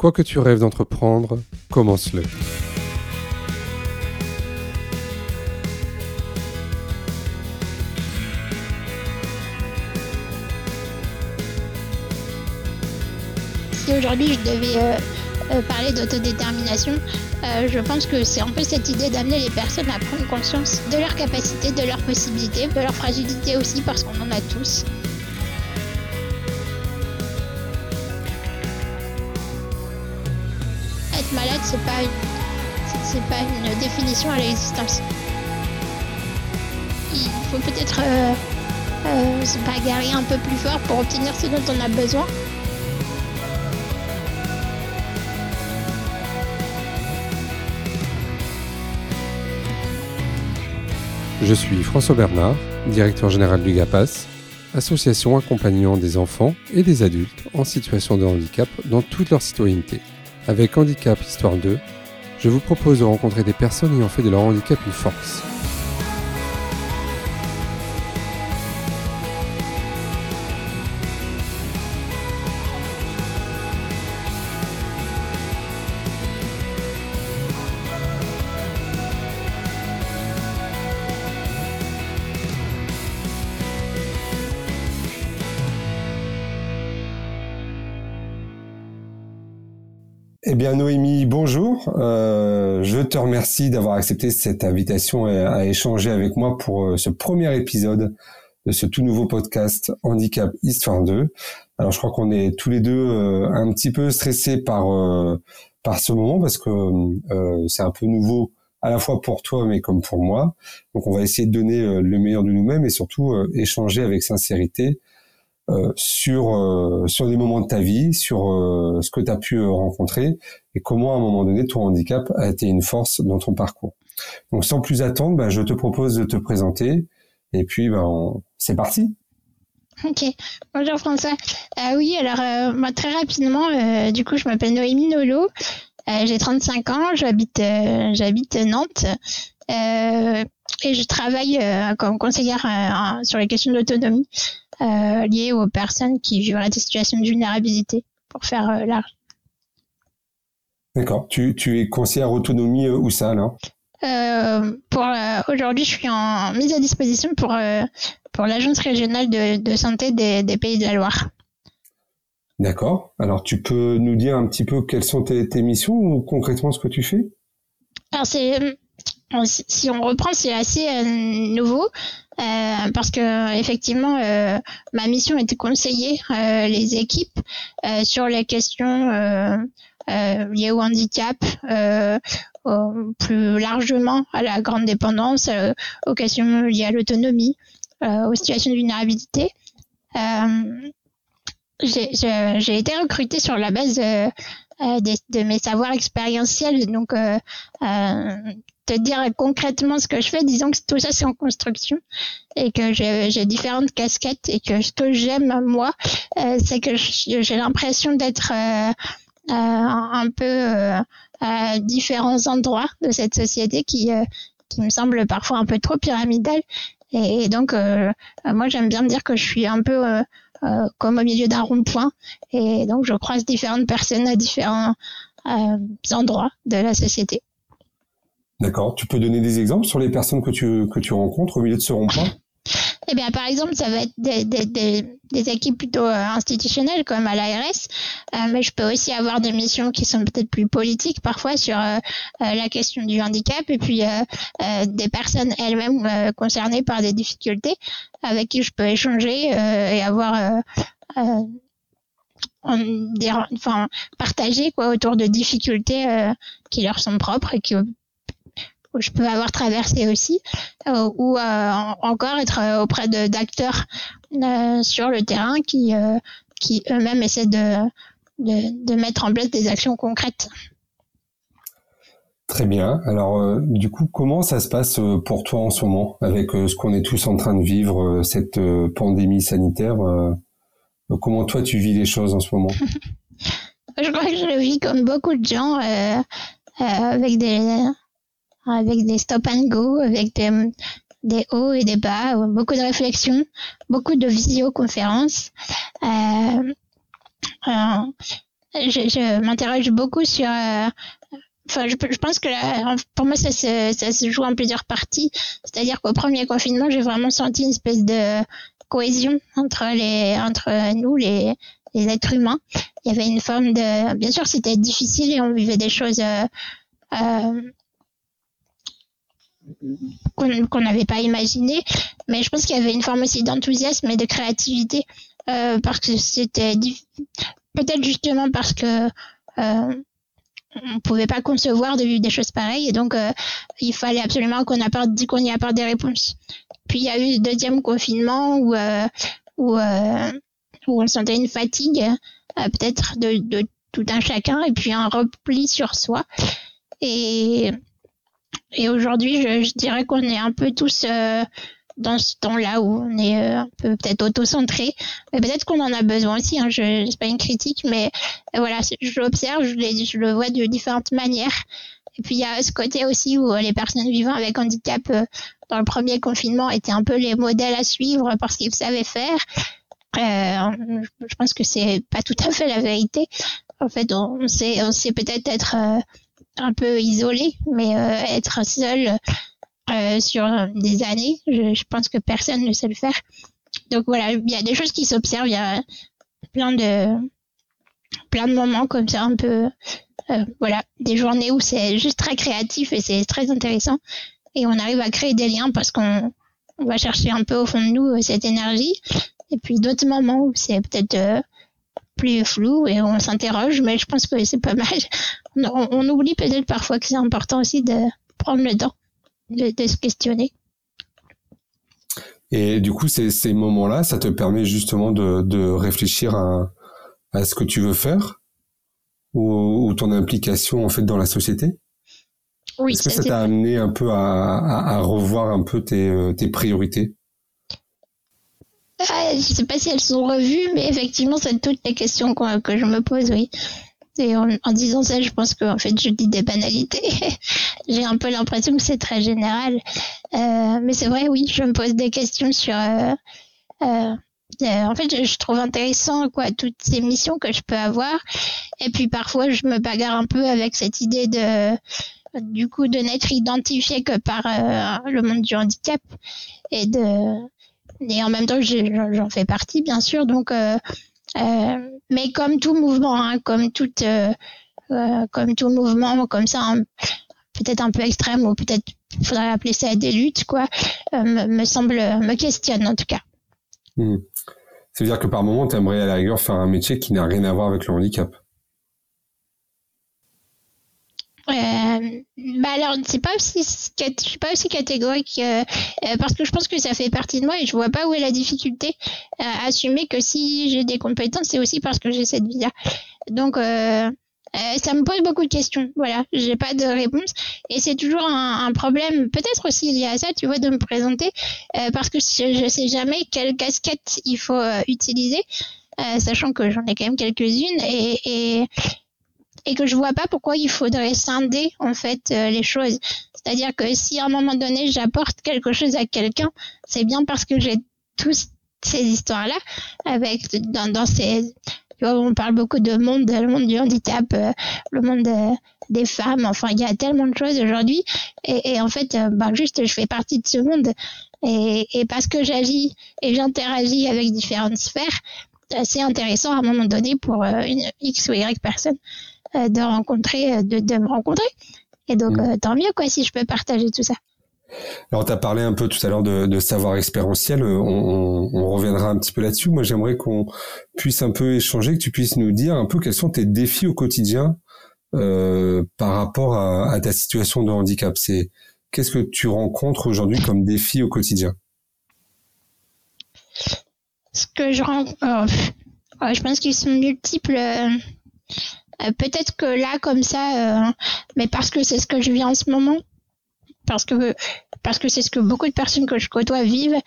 Quoi que tu rêves d'entreprendre, commence-le. Si aujourd'hui je devais euh, euh, parler d'autodétermination, euh, je pense que c'est un peu cette idée d'amener les personnes à prendre conscience de leurs capacités, de leurs possibilités, de leur fragilité aussi parce qu'on en a tous. Malade, c'est pas une, c'est pas une définition à l'existence. Il faut peut-être euh, euh, se bagarrer un peu plus fort pour obtenir ce dont on a besoin. Je suis François Bernard, directeur général du GAPAS, association accompagnant des enfants et des adultes en situation de handicap dans toute leur citoyenneté. Avec Handicap Histoire 2, je vous propose de rencontrer des personnes ayant fait de leur handicap une force. Euh, je te remercie d'avoir accepté cette invitation à, à échanger avec moi pour euh, ce premier épisode de ce tout nouveau podcast Handicap Histoire 2. Alors, je crois qu'on est tous les deux euh, un petit peu stressés par euh, par ce moment parce que euh, c'est un peu nouveau à la fois pour toi mais comme pour moi. Donc, on va essayer de donner le meilleur de nous-mêmes et surtout échanger avec sincérité euh, sur euh, sur des moments de ta vie, sur euh, ce que tu as pu rencontrer et comment à un moment donné ton handicap a été une force dans ton parcours. Donc sans plus attendre, bah, je te propose de te présenter et puis bah, c'est parti. Ok, bonjour François. Euh, oui, alors moi très rapidement, du coup je m'appelle Noémie Nolo, j'ai 35 ans, j'habite j'habite Nantes et je travaille comme conseillère sur les questions d'autonomie euh, liées aux personnes qui vivent des situations de vulnérabilité, pour faire euh, large. D'accord. Tu, tu es conseillère autonomie euh, où ça, là euh, pour aujourd'hui, je suis en mise à disposition pour pour l'agence régionale de, de santé des, des, Pays de la Loire. D'accord. Alors, tu peux nous dire un petit peu quelles sont tes, tes missions ou concrètement ce que tu fais? Alors, c'est si on reprend, c'est assez euh, nouveau euh, parce que effectivement, euh, ma mission était de conseiller les équipes sur les questions liées au handicap, plus largement à la grande dépendance, aux questions liées à l'autonomie, aux situations de vulnérabilité. j'ai été recrutée sur la base de, de, mes savoirs expérientiels, donc te dire concrètement ce que je fais, disons que tout ça c'est en construction et que j'ai différentes casquettes et que ce que j'aime moi, euh, c'est que j'ai l'impression d'être euh, euh, un peu à différents endroits de cette société qui qui me semble parfois un peu trop pyramidale. Et, donc, moi, j'aime bien me dire que je suis un peu comme au milieu d'un rond-point. Et donc, je croise différentes personnes à différents endroits de la société. D'accord. Tu peux donner des exemples sur les personnes que tu, que tu rencontres au milieu de ce rond-point? Eh bien, par exemple, ça va être des, des, équipes plutôt euh, institutionnelles comme à l'ARS, euh, mais je peux aussi avoir des missions qui sont peut-être plus politiques parfois sur euh, la question du handicap et puis des personnes elles-mêmes concernées par des difficultés avec qui je peux échanger et avoir des, enfin, partager quoi autour de difficultés qui leur sont propres et qui je peux avoir traversé aussi, euh, ou euh, encore être euh, auprès d'acteurs sur le terrain qui, qui eux-mêmes essaient de, de, de, mettre en place des actions concrètes. Très bien. Alors, du coup, comment ça se passe pour toi en ce moment, avec ce qu'on est tous en train de vivre, cette pandémie sanitaire Comment toi, tu vis les choses en ce moment? Je crois que je le vis comme beaucoup de gens, avec des, avec des stop and go, avec des, hauts et des bas, beaucoup de réflexions, beaucoup de visioconférences. Euh, euh, je, je m'interroge beaucoup sur. Euh, enfin, je, je, pense que pour moi, ça se, ça se joue en plusieurs parties. C'est-à-dire qu'au premier confinement, j'ai vraiment senti une espèce de cohésion entre les, entre nous, les, les êtres humains. Il y avait une forme de, bien sûr, c'était difficile et on vivait des choses euh, qu'on n'avait pas imaginées, mais je pense qu'il y avait une forme aussi d'enthousiasme et de créativité euh, parce que c'était peut-être justement parce que euh, on pouvait pas concevoir de vivre des choses pareilles et donc euh, il fallait absolument qu'on apporte qu'on y apporte des réponses. Puis il y a eu le deuxième confinement où euh, où, euh, où on sentait une fatigue euh, peut-être de, de tout un chacun et puis un repli sur soi et et aujourd'hui je, je dirais qu'on est un peu tous dans ce temps-là où on est euh, un peu peut-être auto-centré. Mais peut-être qu'on en a besoin aussi. Hein. Je c'est pas une critique, mais euh, voilà, je l'observe, je, le vois de différentes manières. Et puis il y a ce côté aussi où euh, les personnes vivant avec handicap dans le premier confinement étaient un peu les modèles à suivre parce qu'ils savaient faire. Euh, je pense que c'est pas tout à fait la vérité. En fait, on sait, on sait peut-être être, un peu isolé, mais être seul euh, sur des années. Je, pense que personne ne sait le faire. Donc voilà, il y a des choses qui s'observent. Il y a plein de plein de moments comme ça, un peu euh, voilà, des journées où c'est juste très créatif et c'est très intéressant. Et on arrive à créer des liens parce qu'on on va chercher un peu au fond de nous euh, cette énergie. Et puis d'autres moments où c'est peut-être plus flou et on s'interroge, mais je pense que c'est pas mal. On, on oublie peut-être parfois que c'est important aussi de prendre le temps de, se questionner. Et du coup, ces, ces moments-là, ça te permet justement de, de réfléchir à, à, ce que tu veux faire? Ou, ou, ton implication en fait dans la société? Oui. Est-ce que ça t'a amené un peu à, à, à, revoir un peu tes, euh, tes priorités? Ah, Je sais pas si elles sont revues, mais effectivement, c'est toutes les questions que je me pose, oui. Et en, disant ça, je pense qu'en fait, je dis des banalités. J'ai un peu l'impression que c'est très général. Euh, mais c'est vrai, oui, je me pose des questions sur... Euh, euh, en fait, je, trouve intéressant quoi toutes ces missions que je peux avoir. Et puis parfois, je me bagarre un peu avec cette idée de du coup de n'être identifié que par le monde du handicap et de et en même temps j'en fais partie bien sûr donc euh, mais comme tout mouvement, hein, comme tout, euh, euh, comme tout mouvement, comme ça, hein, peut-être un peu extrême ou peut-être il faudrait appeler ça des luttes, quoi, me, me, semble, me questionne en tout cas. Mmh. Ça veut dire que par moment, tu aimerais à la rigueur faire un métier qui n'a rien à voir avec le handicap? Euh, bah alors je suis pas aussi catégorique euh, euh, parce que je pense que ça fait partie de moi et je vois pas où est la difficulté à assumer que si j'ai des compétences c'est aussi parce que j'ai cette vie là donc euh, ça me pose beaucoup de questions. Voilà j'ai pas de réponse. Et c'est toujours un, problème peut-être aussi lié à ça tu vois de me présenter parce que je, je sais jamais quelle casquette il faut utiliser sachant que j'en ai quand même quelques-unes et et que je vois pas pourquoi il faudrait scinder en fait euh, les choses. C'est-à-dire que si à un moment donné j'apporte quelque chose à quelqu'un, c'est bien parce que j'ai tous ces histoires-là avec dans, dans ces on parle beaucoup de monde, le monde du handicap, euh, le monde des femmes. Enfin, il y a tellement de choses aujourd'hui. Et, en fait, euh, bah, juste, je fais partie de ce monde. Et, et parce que j'agis et j'interagis avec différentes sphères, c'est intéressant à un moment donné pour une X ou Y personne euh, de rencontrer, euh, de, de, me rencontrer. Et donc, mm. euh, tant mieux, quoi, si je peux partager tout ça. Alors, tu as parlé un peu tout à l'heure de, de, savoir expérientiel. On, on, on, reviendra un petit peu là-dessus. Moi, j'aimerais qu'on puisse un peu échanger, que tu puisses nous dire un peu quels sont tes défis au quotidien euh, par rapport à, à, ta situation de handicap. C'est qu'est-ce que tu rencontres aujourd'hui comme défi au quotidien? Ce que je rencontre, je pense qu'ils sont multiples. Euh, peut-être que là, comme ça, euh, mais parce que c'est ce que je vis en ce moment, parce que parce que c'est ce que beaucoup de personnes que je côtoie vivent,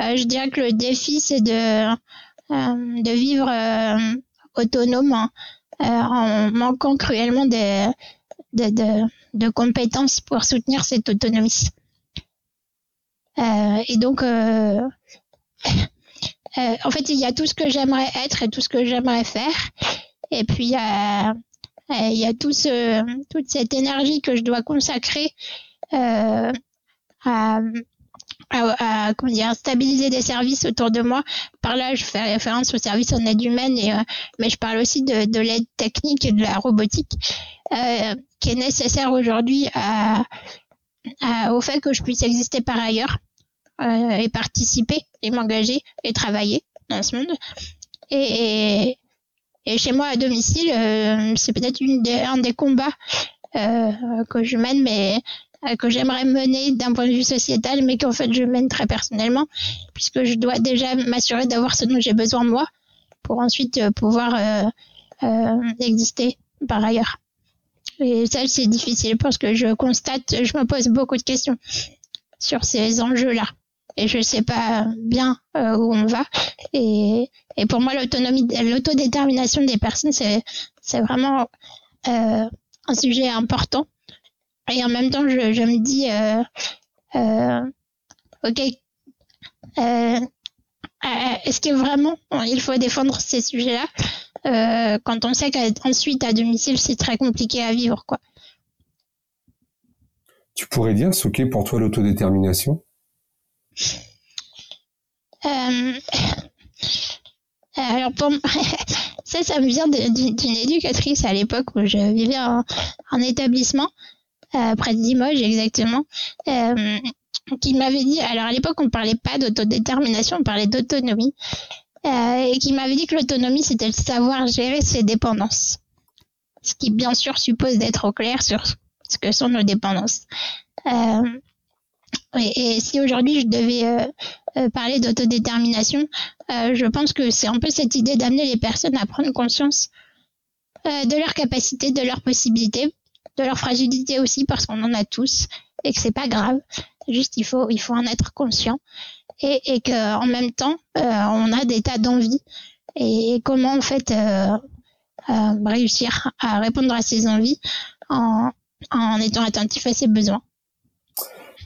euh, je dirais que le défi, c'est de de vivre autonome hein, en manquant cruellement de, de, de, de, compétences pour soutenir cette autonomie. et donc, en fait, il y a tout ce que j'aimerais être et tout ce que j'aimerais faire. Et puis il y a, il y a tout ce, toute cette énergie que je dois consacrer euh, à, comment dire, stabiliser des services autour de moi. Par là, je fais référence aux services en aide humaine, euh, mais je parle aussi de, de l'aide technique et de la robotique euh, qui est nécessaire aujourd'hui au fait que je puisse exister par ailleurs euh, et participer et m'engager et travailler dans ce monde. Et, chez moi à domicile, euh, c'est peut-être un des combats euh, que je mène, mais euh, que j'aimerais mener d'un point de vue sociétal, mais qu'en fait je mène très personnellement, puisque je dois déjà m'assurer d'avoir ce dont j'ai besoin moi, pour ensuite euh, pouvoir euh, exister par ailleurs. Et ça, c'est difficile parce que je constate, je me pose beaucoup de questions sur ces enjeux-là. Et je sais pas bien où on va. Et, et pour moi, l'autonomie, l'autodétermination des personnes, c'est, c'est vraiment euh, un sujet important et en même temps, je, je me dis, euh, euh, ok, euh, euh est-ce que vraiment il faut défendre ces sujets-là euh, quand on sait qu'ensuite à domicile c'est très compliqué à vivre, quoi. Tu pourrais dire ce qu'est pour toi l'autodétermination? euh, alors pour ça, ça me vient d'une éducatrice à l'époque où je vivais en, en établissement euh, près de Limoges exactement, euh, qui m'avait dit, alors à l'époque on parlait pas d'autodétermination, on parlait d'autonomie, euh, et qui m'avait dit que l'autonomie c'était le savoir gérer ses dépendances. Ce qui bien sûr suppose d'être au clair sur ce que sont nos dépendances. Euh, et, et, si aujourd'hui je devais euh, euh, parler d'autodétermination, je pense que c'est un peu cette idée d'amener les personnes à prendre conscience de leurs capacités, de leurs possibilités, de leur fragilité aussi parce qu'on en a tous et que c'est pas grave. Juste il faut il faut en être conscient et, et que en même temps euh, on a des tas d'envies et, comment en fait euh, euh, réussir à répondre à ces envies en, en étant attentif à ses besoins.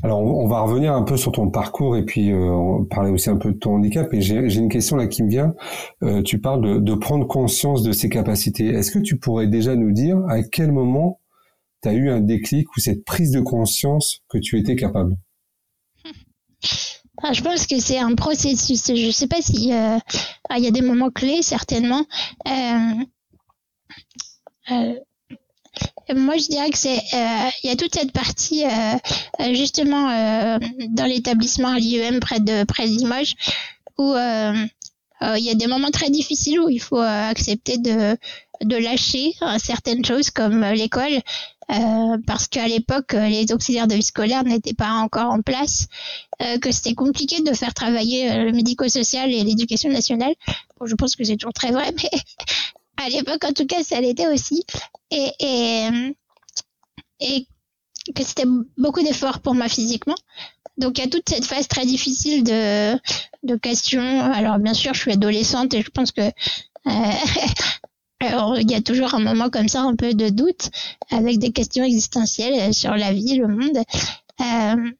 Alors, on va revenir un peu sur ton parcours et puis euh, parler aussi un peu de ton handicap. Et j'ai une question là qui me vient. Euh, tu parles de, prendre conscience de ses capacités. Est-ce que tu pourrais déjà nous dire à quel moment tu as eu un déclic ou cette prise de conscience que tu étais capable? Ah, Je pense que c'est un processus. Je sais pas si euh, ah, il y a des moments clés certainement. Euh, euh, moi, je dirais que c'est il y a toute cette partie justement dans l'établissement à l'IEM près de près de Limoges où il y a des moments très difficiles où il faut accepter de de lâcher certaines choses comme l'école euh, parce qu'à l'époque, euh, les auxiliaires de vie scolaire n'étaient pas encore en place, euh, que c'était compliqué de faire travailler le médico-social et l'éducation nationale. Bon, je pense que c'est toujours très vrai, mais à l'époque, en tout cas, ça l'était aussi. Et, et, et que c'était beaucoup d'efforts pour moi physiquement. Donc il y a toute cette phase très difficile de, de questions. Alors bien sûr, je suis adolescente et je pense que alors, il y a toujours un moment comme ça, un peu de doute, avec des questions existentielles sur la vie, le monde. Euh,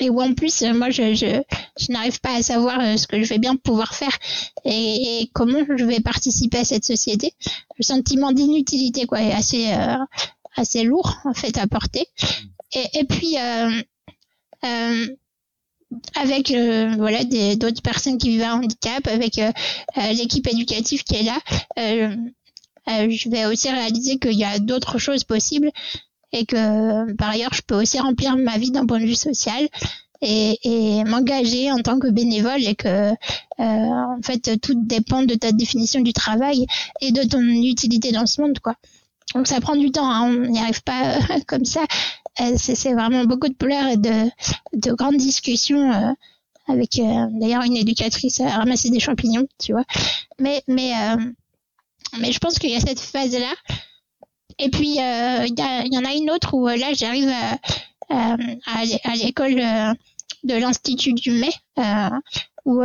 et où en plus, moi, je, je, je n'arrive pas à savoir euh, ce que je vais bien pouvoir faire et, comment je vais participer à cette société. Le sentiment d'inutilité, quoi, est assez, euh, assez lourd, en fait, à porter. Et, et puis, euh, euh, avec euh, voilà des d'autres personnes qui vivent un handicap, avec euh, euh, l'équipe éducative qui est là, je vais aussi réaliser qu'il y a d'autres choses possibles et que par ailleurs je peux aussi remplir ma vie d'un point de vue social et, et m'engager en tant que bénévole et que en fait tout dépend de ta définition du travail et de ton utilité dans ce monde quoi. Donc ça prend du temps, hein, on n'y arrive pas comme ça c'est vraiment beaucoup de pleurs et de, de grandes discussions euh, avec euh, d'ailleurs une éducatrice à ramasser des champignons, tu vois. Mais mais euh, mais je pense qu'il y a cette phase là. Et puis il y, en a une autre où là j'arrive à, à, l'école de l'institut du mai où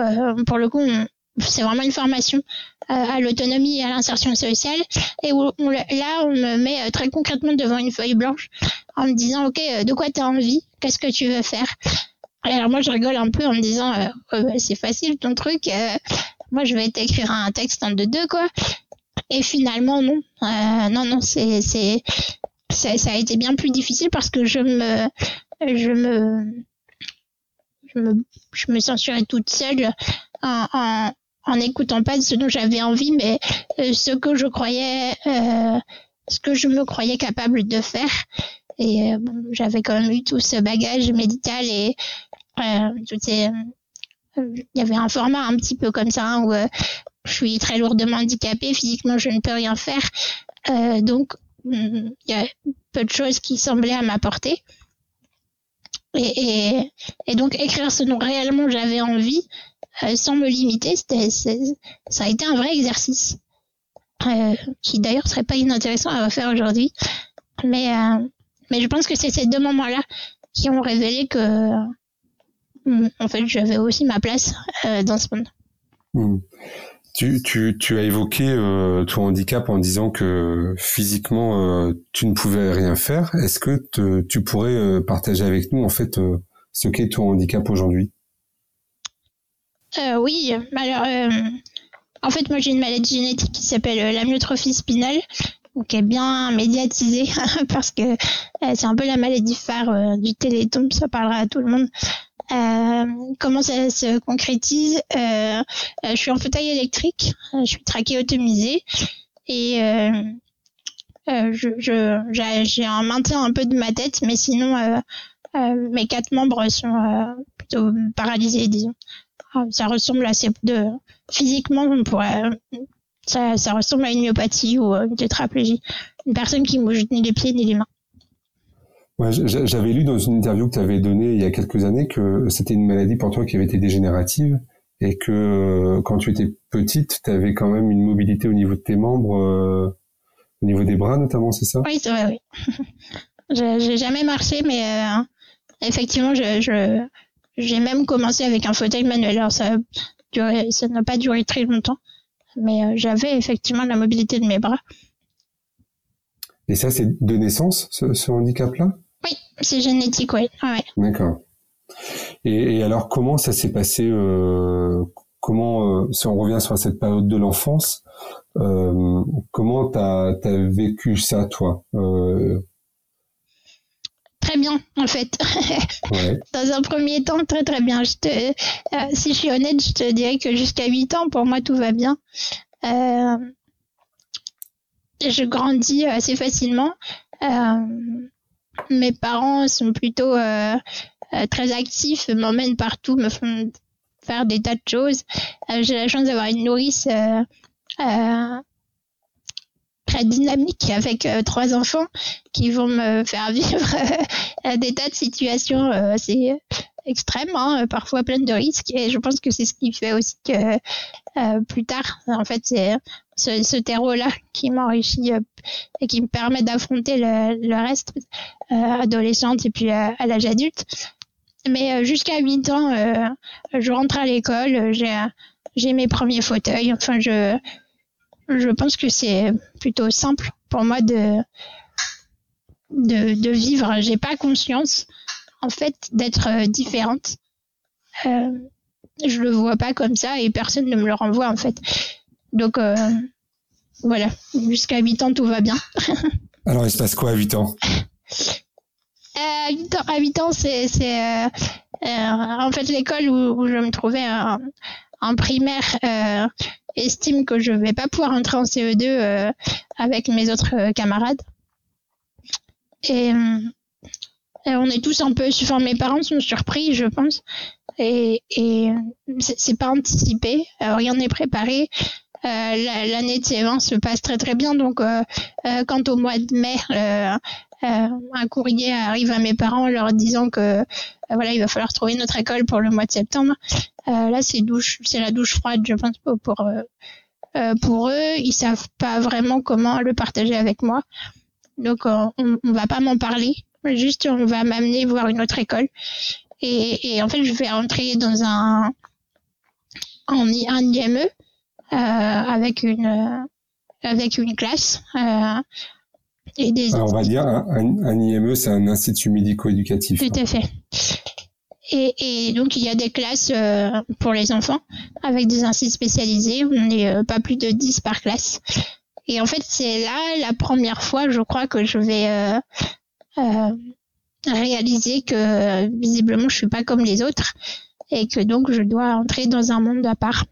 pour le coup c'est vraiment une formation à l'autonomie et à l'insertion sociale. Et où là on me met très concrètement devant une feuille blanche en me disant ok euh, de quoi tu as envie? Qu'est-ce que tu veux faire? Alors moi je rigole un peu en me disant euh, oh, bah, c'est facile ton truc euh, moi je vais t'écrire un texte en deux deux quoi et finalement non, non non c'est c'est ça, ça, a été bien plus difficile parce que je me je me je me, je me censurais toute seule en, en, en n'écoutant pas ce dont j'avais envie, mais ce que je croyais, euh, ce que je me croyais capable de faire. Et euh, bon, j'avais quand même eu tout ce bagage médical et euh, il y avait un format un petit peu comme ça où euh, je suis très lourdement handicapée, physiquement je ne peux rien faire. Euh, donc il y a peu de choses qui semblaient à m'apporter. Et, et, donc écrire ce dont réellement j'avais envie, euh, sans me limiter, c'était, ça a été un vrai exercice, euh, qui d'ailleurs serait pas inintéressant à refaire aujourd'hui. Mais, mais je pense que c'est ces deux moments-là qui ont révélé que, mm, en fait, j'avais aussi ma place dans ce monde. Hmm. Tu, tu, tu as évoqué euh, ton handicap en disant que physiquement euh, tu ne pouvais rien faire. Est-ce que tu pourrais euh, partager avec nous en fait ce qu'est ton handicap aujourd'hui? Oui, alors en fait moi j'ai une maladie génétique qui s'appelle l'amyotrophie spinale, qui est bien médiatisée parce que c'est un peu la maladie phare du Téléthon, ça parlera à tout le monde. Euh, comment ça se concrétise euh, Je suis en fauteuil électrique, je suis trachéotomisée et euh, je, j'ai un maintien un peu de ma tête, mais sinon mes quatre membres sont plutôt paralysés, disons. Ça ressemble assez de physiquement, on pourrait ça, ça ressemble à une myopathie ou une tétraplégie. Une personne qui bouge ni les pieds ni les mains. Ouais, J'avais lu dans une interview que tu avais donnée il y a quelques années que c'était une maladie pour toi qui avait été dégénérative et que euh, quand tu étais petite, tu avais quand même une mobilité au niveau de tes membres, euh, au niveau des bras notamment, c'est ça? Oui, c'est vrai, oui. j'ai jamais marché, mais euh, effectivement, je, je, j'ai même commencé avec un fauteuil manuel. Alors ça, ça n'a pas duré très longtemps, mais euh, j'avais effectivement la mobilité de mes bras. Et ça, c'est de naissance, ce, ce handicap-là? Oui, c'est génétique, oui. Ouais. D'accord. Et, et, alors, comment ça s'est passé euh, Comment, euh, si on revient sur cette période de l'enfance, euh, comment t'as as vécu ça, toi? Très bien, en fait. Ouais. Dans un premier temps, très très bien. Je te, si je suis honnête, je te dirais que jusqu'à 8 ans, pour moi, tout va bien. je grandis assez facilement. Euh, mes parents sont plutôt euh, euh, très actifs, m'emmènent partout, me font faire des tas de choses. Euh, j'ai la chance d'avoir une nourrice très dynamique avec trois enfants qui vont me faire vivre des tas de situations assez extrêmes, hein, parfois pleines de risques. Et je pense que c'est ce qui fait aussi que plus tard, en fait, c'est ce, ce terreau-là qui m'enrichit euh, et qui me permet d'affronter le, le, reste euh, adolescente et puis euh, à l'âge adulte. Mais euh, jusqu'à 8 ans, euh, je rentre à l'école, j'ai j'ai mes premiers fauteuils. Enfin, je je pense que c'est plutôt simple pour moi de de, de vivre. J'ai pas conscience en fait d'être différente. Euh, je le vois pas comme ça et personne ne me le renvoie en fait. Donc euh, voilà, jusqu'à 8 ans, tout va bien. Alors, il se passe quoi à 8 ans? À 8 ans, à 8 ans c'est, c'est euh, euh, en fait l'école où, où, je me trouvais en, en primaire euh, estime que je vais pas pouvoir entrer en CE2 euh, avec mes autres euh, camarades. Et, et, on est tous un peu, enfin mes parents sont surpris, je pense. Et, et c'est, c'est pas anticipé, rien n'est préparé. Euh, l'année de CE1 se passe très très bien. Donc, euh, euh, quand au mois de mai, un courrier arrive à mes parents leur disant que voilà, il va falloir trouver notre école pour le mois de septembre. là, c'est douche, c'est la douche froide, je pense, pour pour, eux. Ils savent pas vraiment comment le partager avec moi. Donc, on, on va pas m'en parler. Juste, on va m'amener voir une autre école. Et, et, en fait, je vais rentrer dans un un IME avec une euh, avec une classe. Euh, et des Alors on va dire un, un IME, c'est un institut médico-éducatif. Tout à fait. Et, et, donc il y a des classes euh, pour les enfants avec des instituts spécialisés. On n'est euh, pas plus de 10 par classe. Et en fait, c'est là la première fois, je crois, que je vais euh, euh, réaliser que visiblement je suis pas comme les autres et que donc je dois entrer dans un monde à part.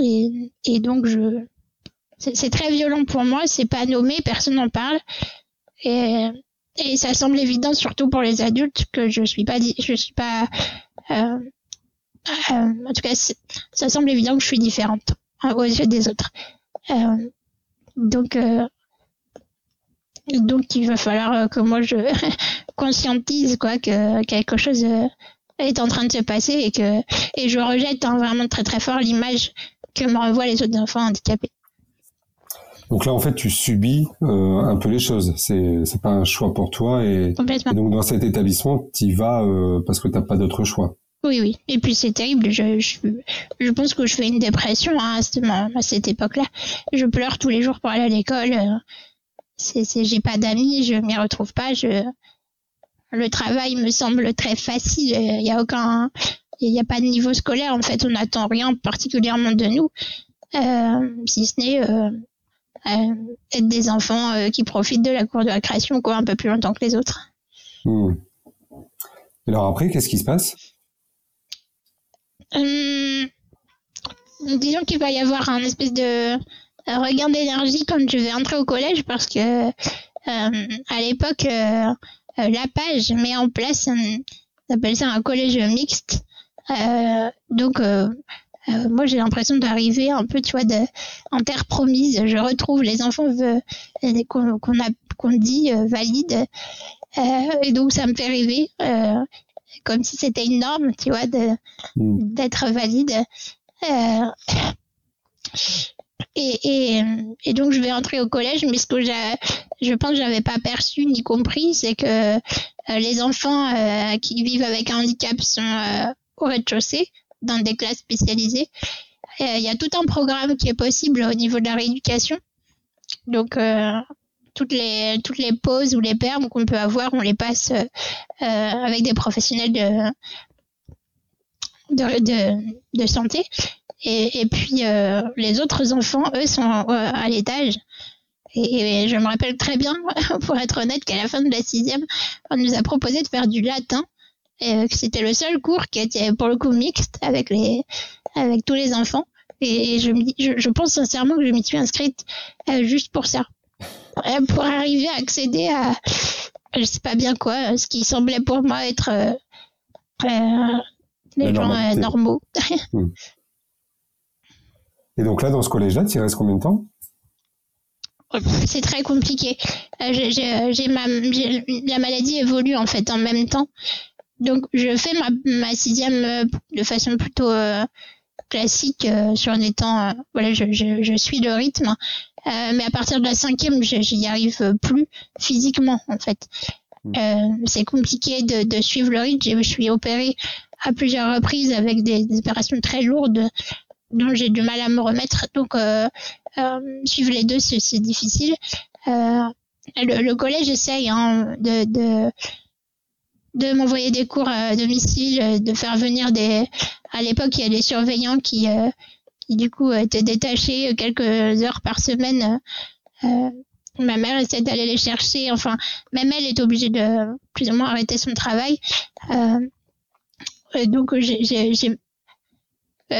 Et, donc je, c'est très violent pour moi, c'est pas nommé, personne n'en parle. Et, et ça semble évident, surtout pour les adultes, que je suis pas, je suis pas, euh, euh, en tout cas, ça semble évident que je suis différente hein, aux yeux des autres. Euh, donc, donc il va falloir que moi je conscientise quoi que quelque chose est en train de se passer et que et je rejette hein, vraiment très très fort l'image que me renvoient les autres enfants handicapés. Donc là, en fait, tu subis euh, un peu les choses. C'est c'est pas un choix pour toi et, et donc dans cet établissement, tu vas euh, parce que t'as pas d'autre choix. Oui, oui. Et puis c'est terrible. Je, je, je, pense que je fais une dépression hein, à, cette époque-là. Je pleure tous les jours pour aller à l'école. C'est, c'est, j'ai pas d'amis, je m'y retrouve pas. Je, le travail me semble très facile. Il y a aucun, il n'y a pas de niveau scolaire. En fait, on n'attend rien particulièrement de nous, euh, si ce n'est euh, euh, être des enfants qui profitent de la cour de la création quoi, un peu plus longtemps que les autres. Hmm. Alors après, qu'est-ce qui se passe? Hum, Disons qu'il va y avoir un espèce de regain d'énergie quand je vais entrer au collège parce que à l'époque, la page met en place, un, on appelle ça un collège mixte. Donc euh, moi, j'ai l'impression d'arriver un peu, tu vois, de, en terre promise. Je retrouve les enfants euh, qu'on a qu'on dit euh, valides, et donc ça me fait rêver, comme si c'était une norme, tu vois, mm. d'être valide. Et, et, et, donc je vais entrer au collège, mais ce que je pense que j'avais pas perçu ni compris, c'est que les enfants qui vivent avec un handicap sont au rez-de-chaussée, dans des classes spécialisées. Euh, il y a tout un programme qui est possible au niveau de la rééducation. Donc euh, toutes les toutes les pauses ou les permes qu'on peut avoir, on les passe euh, avec des professionnels de de, de, santé. Et, et puis les autres enfants, eux, sont à l'étage. Et, je me rappelle très bien, pour être honnête, qu'à la fin de la sixième, on nous a proposé de faire du latin euh, c'était le seul cours qui était pour le coup mixte avec les avec tous les enfants. Et je, je, je pense sincèrement que je m'y suis inscrite euh, juste pour ça, euh, pour arriver à accéder à je sais pas bien quoi, ce qui semblait pour moi être les gens normaux. Hmm. Et donc là, dans ce collège-là, tu restes combien de temps? C'est très compliqué. j'ai ma la maladie évolue en fait en même temps donc je fais ma, ma sixième euh, de façon plutôt euh, classique euh, sur des temps voilà je, je, je, suis le rythme. Mais à partir de la cinquième j'y arrive plus physiquement en fait. Hmm. c'est compliqué de, de, suivre le rythme. Je suis opérée à plusieurs reprises avec des, opérations très lourdes dont j'ai du mal à me remettre. Donc suivre les deux c'est difficile. Le, le, collège essaye hein, de, de de m'envoyer des cours à domicile, euh, de faire venir des. À l'époque, il y a des surveillants qui, euh, du coup étaient détachés quelques heures par semaine. Euh, ma mère essaie d'aller les chercher. Enfin, même elle est obligée de plus ou moins arrêter son travail. donc j'ai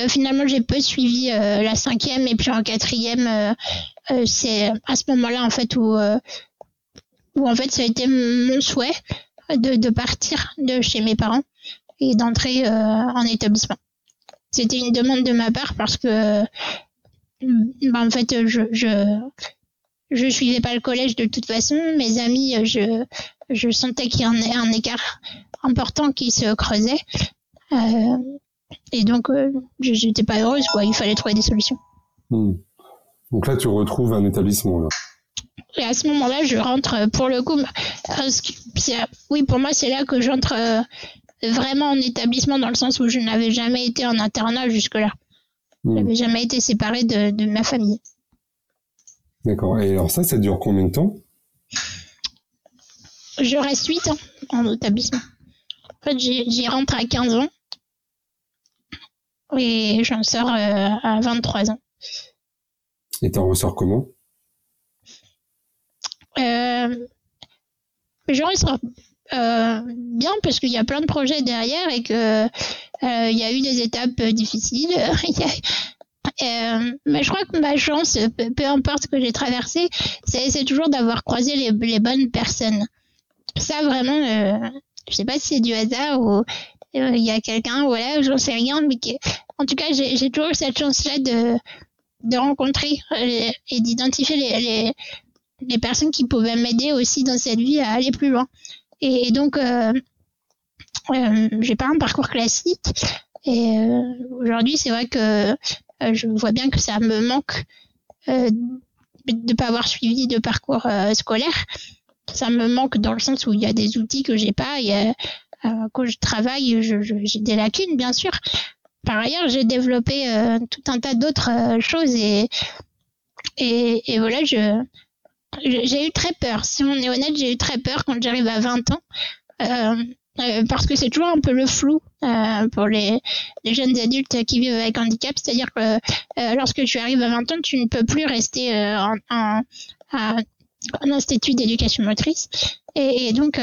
finalement j'ai peu suivi la cinquième et puis en quatrième c'est à ce moment-là en fait où où en fait ça a été mon souhait de, de partir de chez mes parents et d'entrer euh, en établissement. C'était une demande de ma part parce que bah, en fait je, je je suivais pas le collège de toute façon. Mes amis, je je sentais qu'il y en avait un écart important qui se creusait. Euh, et donc, euh, j'étais pas heureuse, quoi. Il fallait trouver des solutions. Hmm. Donc là, tu retrouves un établissement, là. Et à ce moment-là, je rentre euh, pour le coup. Oui, pour moi, c'est là que j'entre euh, vraiment en établissement dans le sens où je n'avais jamais été en internat jusque-là. Je hmm. n'avais jamais été séparée de, ma famille. D'accord. Et alors ça, ça dure combien de temps? Je reste 8 ans en établissement. En fait, j'y rentre à 15 ans. Et j'en sors euh, à 23 ans. Et t'en ressors comment? Euh, Je ressors euh, bien parce qu'il y a plein de projets derrière et que euh, il y a eu des étapes difficiles. Euh, mais je crois que ma chance, peu, importe ce que j'ai traversé, c'est toujours d'avoir croisé les, les, bonnes personnes. Ça vraiment, euh, je sais pas si c'est du hasard ou il y a quelqu'un, voilà, j'en sais rien, mais en tout cas, j'ai toujours cette chance-là de, de rencontrer et d'identifier les, les, les, personnes qui pouvaient m'aider aussi dans cette vie à aller plus loin. Et, donc, euh, euh, j'ai pas un parcours classique. Et euh, aujourd'hui, c'est vrai que euh, je vois bien que ça me manque euh, de pas avoir suivi de parcours scolaire. Ça me manque dans le sens où il y a des outils que j'ai pas. Et, quand je travaille, j'ai des lacunes, bien sûr. Par ailleurs, j'ai développé tout un tas d'autres choses et, et, et voilà, je j'ai eu très peur. Si on est honnête, j'ai eu très peur quand j'arrive à 20 ans. Euh, euh, parce que c'est toujours un peu le flou euh, pour les, les, jeunes adultes qui vivent avec handicap. C'est-à-dire que euh, lorsque tu arrives à 20 ans, tu ne peux plus rester euh, en, en, en, institut d'éducation motrice. Et, et donc,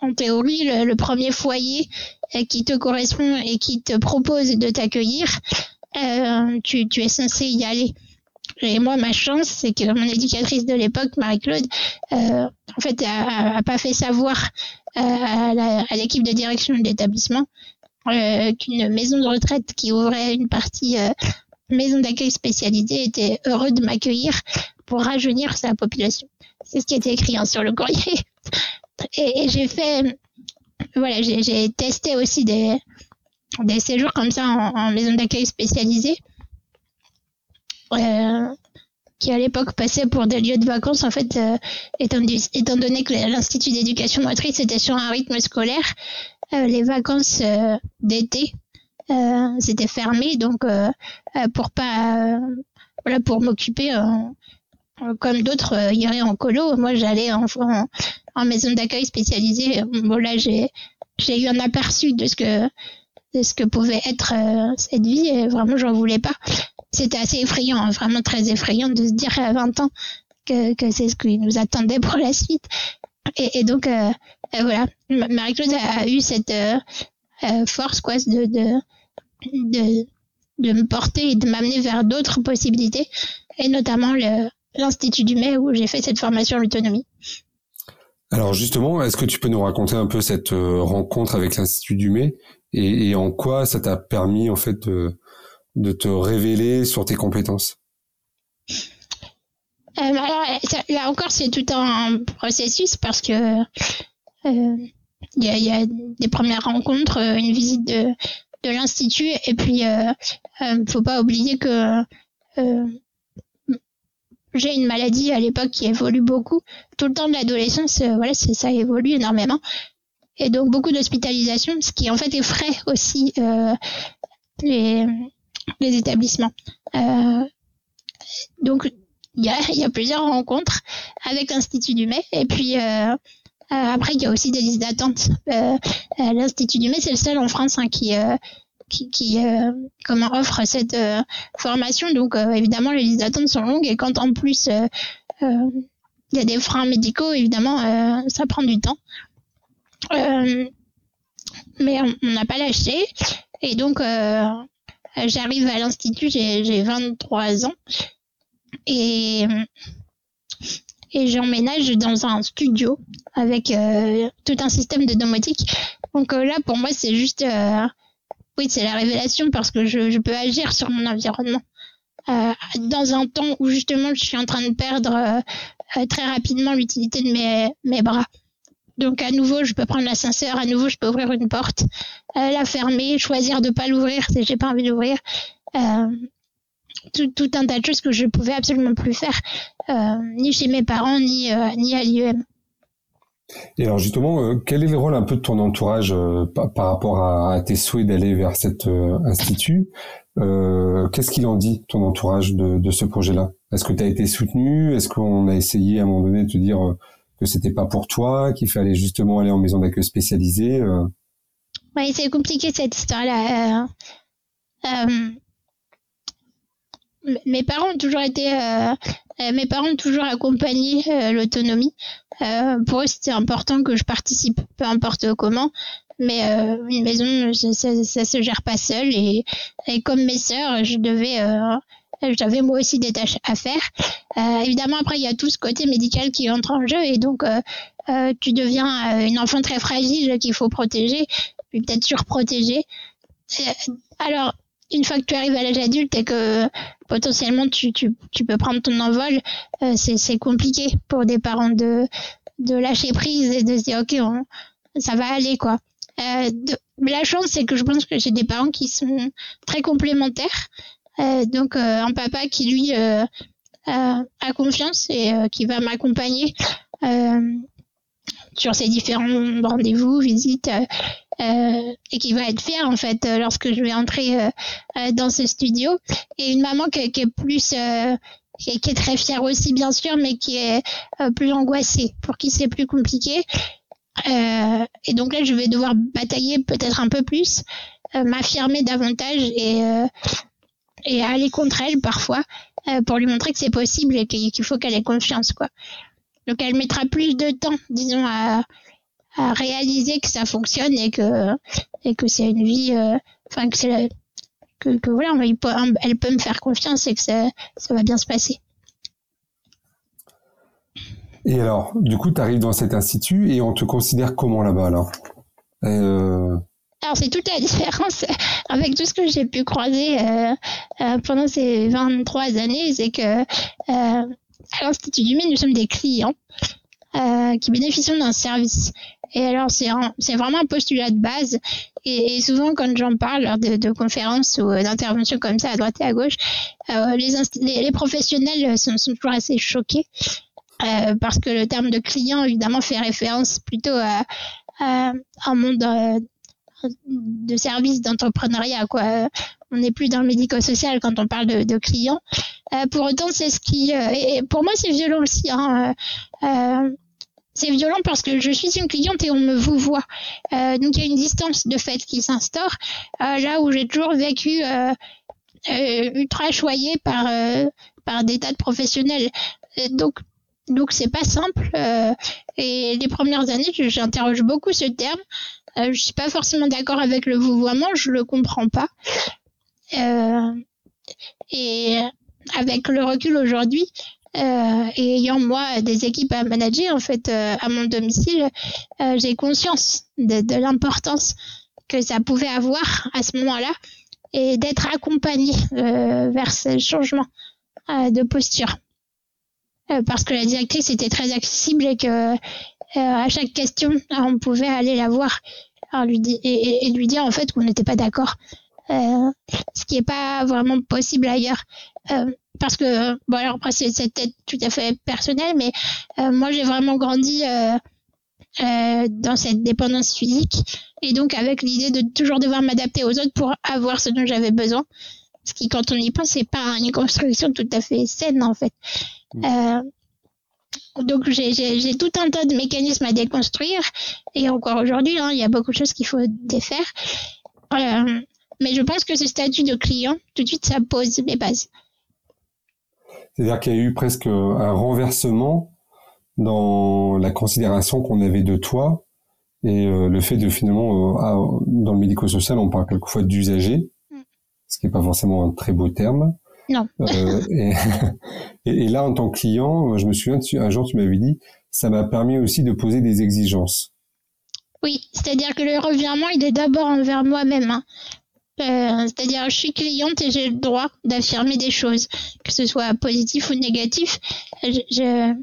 en théorie, le, le, premier foyer qui te correspond et qui te propose de t'accueillir, tu, tu es censé y aller. Et moi, ma chance, c'est que mon éducatrice de l'époque, Marie-Claude, euh, en fait, a, pas fait savoir euh, à l'équipe de direction de l'établissement euh, qu'une maison de retraite qui ouvrait une partie euh, maison d'accueil spécialisée était heureux de m'accueillir pour rajeunir sa population. C'est ce qui était écrit hein, sur le courrier. Et, j'ai fait, voilà, j'ai testé aussi des, séjours comme ça en, maison d'accueil spécialisée qui à l'époque passaient pour des lieux de vacances, en fait, euh, étant, étant, donné que l'Institut d'éducation motrice était sur un rythme scolaire, euh, les vacances d'été c'était fermé, donc pour pas, voilà, pour m'occuper comme d'autres iraient en colo, moi j'allais en, en, maison d'accueil spécialisée. Bon là j'ai j'ai eu un aperçu de ce que de ce que pouvait être cette vie et vraiment j'en voulais pas c'était assez effrayant, hein, vraiment très effrayant de se dire à 20 ans que, c'est ce qui nous attendait pour la suite. Et, donc, euh, euh voilà, Marie-Claude a, eu cette euh, force quoi, de, de, de, me porter et de m'amener vers d'autres possibilités, et notamment l'Institut du Mai où j'ai fait cette formation en autonomie. Alors justement, est-ce que tu peux nous raconter un peu cette rencontre avec l'Institut du Mai et, et en quoi ça t'a permis en fait de de te révéler sur tes compétences euh, alors, là encore, c'est tout un processus parce que euh, il y, a, y, a, des premières rencontres, euh, une visite de, de l'institut, et puis euh, euh, faut pas oublier que euh, j'ai une maladie à l'époque qui évolue beaucoup. Tout le temps de l'adolescence, voilà, ça évolue énormément, et donc beaucoup d'hospitalisation, ce qui en fait effraie aussi les les établissements. Euh, donc il y a, plusieurs rencontres avec l'Institut du Mai et puis euh, euh après il y a aussi des listes d'attente. L'Institut du Mai c'est le seul en France hein, qui qui, offre cette formation donc évidemment les listes d'attente sont longues et quand en plus il y a des freins médicaux évidemment ça prend du temps. mais on n'a pas lâché et donc j'arrive à l'institut, j'ai 23 ans et et j'emménage dans un studio avec euh, tout un système de domotique. Donc euh, là, pour moi, c'est juste, euh, oui, c'est la révélation parce que je, je, peux agir sur mon environnement dans un temps où justement je suis en train de perdre très rapidement l'utilité de mes, mes bras. Donc à nouveau, je peux prendre l'ascenseur, à nouveau, je peux ouvrir une porte, euh, la fermer, choisir de pas l'ouvrir si j'ai pas envie d'ouvrir. Euh, tout, un tas de choses que je pouvais absolument plus faire, euh, ni chez mes parents, ni, ni à l'IEM. Et alors justement, quel est le rôle un peu de ton entourage par, rapport à, à, tes souhaits d'aller vers cet institut? Qu'est-ce qu'il en dit, ton entourage, de, de ce projet-là? Est-ce que tu as été soutenu? Est-ce qu'on a essayé à un moment donné de te dire que c'était pas pour toi, qu'il fallait justement aller en maison d'accueil spécialisée. Euh. Oui, c'est compliqué cette histoire-là. Euh, euh, mes parents ont toujours été, mes parents ont toujours accompagné l'autonomie. pour eux, c'était important que je participe, peu importe comment. Mais une maison, ça, ça, se gère pas seul et, et comme mes sœurs, je devais j'avais moi aussi des tâches à faire. Euh, évidemment, après, il y a tout ce côté médical qui entre en jeu et donc euh, euh, tu deviens une enfant très fragile qu'il faut protéger, peut-être surprotéger. Alors, une fois que tu arrives à l'âge adulte et que potentiellement tu, tu, tu peux prendre ton envol, c'est compliqué pour des parents de, de lâcher prise et de se dire ok, ça va aller quoi. Euh, la chance, c'est que je pense que j'ai des parents qui sont très complémentaires. Euh, donc euh, un papa qui lui euh, a, confiance et qui va m'accompagner sur ces différents rendez-vous, visites, euh, et qui va être fier en fait lorsque je vais entrer euh, dans ce studio. Et une maman qui, qui est plus, euh, est, qui, est, très fière aussi bien sûr, mais qui est plus angoissée, pour qui c'est plus compliqué. et donc là, je vais devoir batailler peut-être un peu plus, m'affirmer davantage et et aller contre elle parfois euh, pour lui montrer que c'est possible et qu'il faut qu'elle ait confiance quoi. Donc elle mettra plus de temps, disons, à, à réaliser que ça fonctionne et que et que c'est une vie, euh, enfin que c'est que, que voilà, elle peut me faire confiance et que ça, ça va bien se passer. Et alors, du coup, tu arrives dans cet institut et on te considère comment là-bas alors? Euh, alors c'est toute la différence avec tout ce que j'ai pu croiser euh, euh, pendant ces 23 années, c'est que euh, à l'Institut du Mines, nous sommes des clients qui bénéficient d'un service. Et alors c'est vraiment un postulat de base. Et, souvent quand j'en parle lors de, conférences ou d'interventions comme ça à droite et à gauche, les, les, professionnels sont, toujours assez choqués. parce que le terme de client évidemment fait référence plutôt à un monde de services d'entrepreneuriat quoi on n'est plus dans le médico-social quand on parle de, clients euh, pour autant c'est ce qui euh, pour moi c'est violent aussi hein, euh, c'est violent parce que je suis une cliente et on me vous voit. donc il y a une distance de fait qui s'instaure. là où j'ai toujours vécu ultra choyée par par des tas de professionnels. donc donc c'est pas simple. et les premières années, j'interroge beaucoup ce terme. Euh, je suis pas forcément d'accord avec le vouvoiement, je le comprends pas. Euh, et avec le recul aujourd'hui, euh, et ayant moi des équipes à manager en fait euh, à mon domicile, euh, j'ai conscience de, de l'importance que ça pouvait avoir à ce moment-là et d'être accompagné vers ce changement de posture. parce que la directrice était très accessible et que euh, à chaque question, on pouvait aller la voir lui et, lui dire en fait qu'on n'était pas d'accord. Euh, ce qui est pas vraiment possible ailleurs. Euh, parce que, bon alors après c'est peut-être tout à fait personnel, mais moi j'ai vraiment grandi dans cette dépendance physique et donc avec l'idée de toujours devoir m'adapter aux autres pour avoir ce dont j'avais besoin. Ce qui, quand on y pense, c'est pas une construction tout à fait saine en fait. Mmh. Donc j'ai tout un tas de mécanismes à déconstruire et encore aujourd'hui, hein, il y a beaucoup de choses qu'il faut défaire. Euh, mais je pense que ce statut de client, tout de suite, ça pose les bases. C'est-à-dire qu'il y a eu presque un renversement dans la considération qu'on avait de toi et euh, le fait de finalement, euh, dans le médico-social, on parle quelquefois d'usager, mm. ce qui n'est pas forcément un très beau terme. Non. Euh, et, là, en tant que client, je me souviens, un jour, tu m'avais dit, ça m'a permis aussi de poser des exigences. Oui, c'est-à-dire que le revirement, il est d'abord envers moi-même. Hein. Euh, c'est-à-dire, je suis cliente et j'ai le droit d'affirmer des choses, que ce soit positif ou négatif. J'ai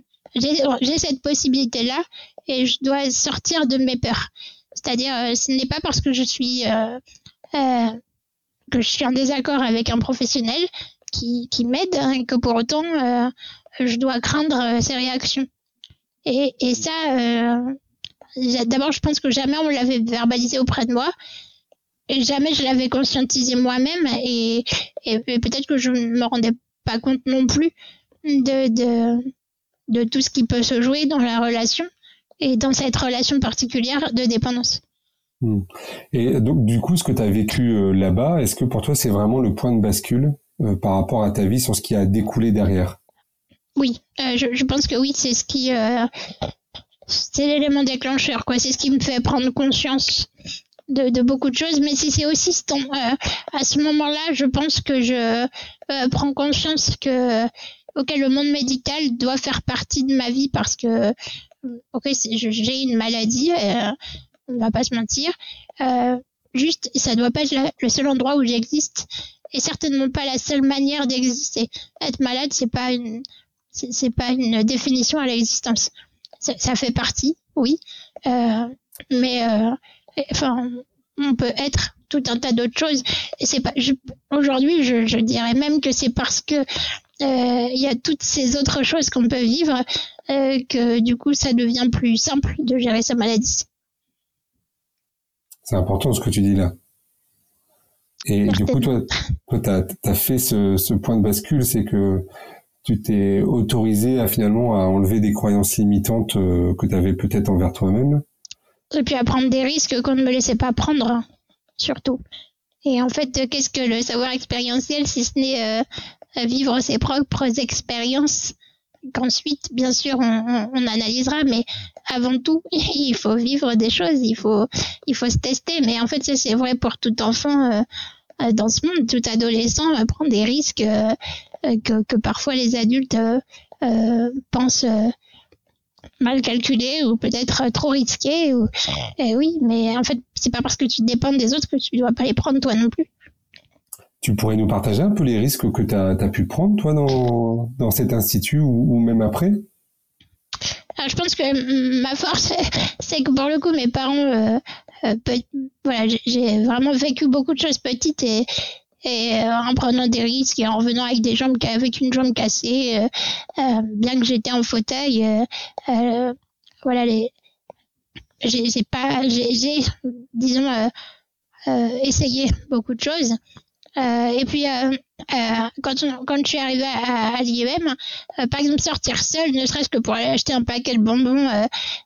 cette possibilité-là et je dois sortir de mes peurs. C'est-à-dire, euh, ce n'est pas parce que je suis que je suis en désaccord avec un professionnel qui, qui m'aide hein, et que pour autant euh, je dois craindre euh, ses réactions. Et, et ça, euh, d'abord, je pense que jamais on l'avait verbalisé auprès de moi. Et jamais je l'avais conscientisé moi-même et, peut-être que je ne me rendais pas compte non plus de, de, de tout ce qui peut se jouer dans la relation et dans cette relation particulière de dépendance. Hmm. Et donc, du coup, ce que tu as vécu là-bas, est-ce que pour toi, c'est vraiment le point de bascule? Par rapport à ta vie, sur ce qui a découlé derrière. Oui, je, je, pense que oui, c'est ce qui, c'est l'élément déclencheur, quoi. C'est ce qui me fait prendre conscience de, beaucoup de choses, mais c'est aussi euh, à ce moment-là, je pense que je euh, prends conscience que le monde médical doit faire partie de ma vie parce que ok, j'ai une maladie, euh, on va pas se mentir. Euh, juste, ça doit pas être le seul endroit où j'existe et certainement pas la seule manière d'exister. Être malade, c'est pas une c'est pas une définition à l'existence. Ça, ça, fait partie, oui, euh, mais euh, enfin, on peut être tout un tas d'autres choses. Et c'est pas, aujourd'hui, je, je, dirais même que c'est parce que euh, il y a toutes ces autres choses qu'on peut vivre euh, que du coup, ça devient plus simple de gérer sa maladie. C'est important ce que tu dis là. Et du coup, toi, toi, t'as as fait ce, ce point de bascule, c'est que tu t'es autorisé à finalement à enlever des croyances limitantes euh, que tu avais peut-être envers toi-même et puis à prendre des risques qu'on ne me laissait pas prendre, surtout. Et en fait, qu'est-ce que le savoir expérientiel si ce n'est euh, vivre ses propres expériences? Qu'ensuite, bien sûr, on, on, analysera, mais avant tout, il faut vivre des choses, il faut, il faut se tester. Mais en fait, ça c'est vrai pour tout enfant euh, euh dans ce monde, tout adolescent euh, prend des risques euh, que, que, parfois les adultes pensent mal calculé ou peut-être trop risqué. Ou... Eh oui, mais en fait, c'est pas parce que tu dépends des autres que tu dois pas les prendre toi non plus. Tu pourrais nous partager un peu les risques que tu as, pu prendre, toi, dans, dans cet institut ou, même après? Ah, Je pense que ma force, c'est que pour le coup, mes parents, euh, euh, voilà, j'ai vraiment vécu beaucoup de choses petites et, euh, en prenant des risques et en revenant avec des jambes avec une jambe cassée bien que j'étais en fauteuil voilà j'ai pas j'ai disons essayé beaucoup de choses et puis quand on, quand je suis arrivée à, à l'IEM, par exemple sortir seule, ne serait-ce que pour aller acheter un paquet de bonbons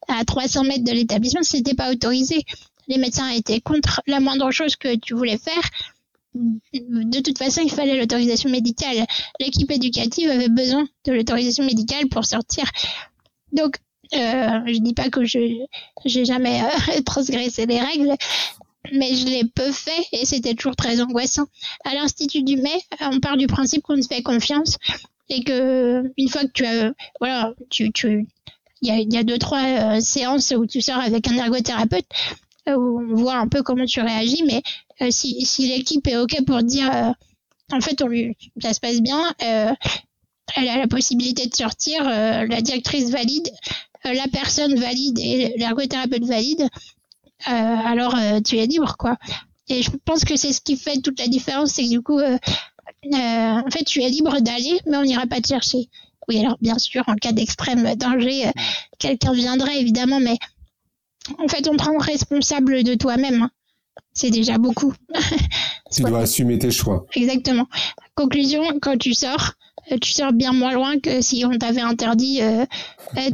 à 300 mètres de l'établissement, c'était pas autorisé. Les médecins étaient contre la moindre chose que tu voulais faire de toute façon, il fallait l'autorisation médicale. L'équipe éducative avait besoin de l'autorisation médicale pour sortir. Donc, euh, je dis pas que je j'ai jamais euh, transgressé les règles, mais je l'ai peu fait et c'était toujours très angoissant. À l'institut du mai, on part du principe qu'on se fait confiance et que une fois que tu as voilà, tu tu il y a, deux trois euh, séances où tu sors avec un ergothérapeute où on voit un peu comment tu réagis, mais euh, si, si l'équipe est ok pour dire euh, en fait on ça se passe bien euh, elle a la possibilité de sortir la directrice valide la personne valide et l'ergothérapeute valide alors tu es libre quoi et je pense que c'est ce qui fait toute la différence c'est que du coup en fait tu es libre d'aller mais on n'ira pas te chercher oui alors bien sûr en cas d'extrême danger quelqu'un viendrait évidemment mais en fait on prend responsable de toi-même hein c'est déjà beaucoup. tu dois assumer tes choix. Exactement. Conclusion, quand tu sors, euh, tu sors bien moins loin que si on t'avait interdit euh,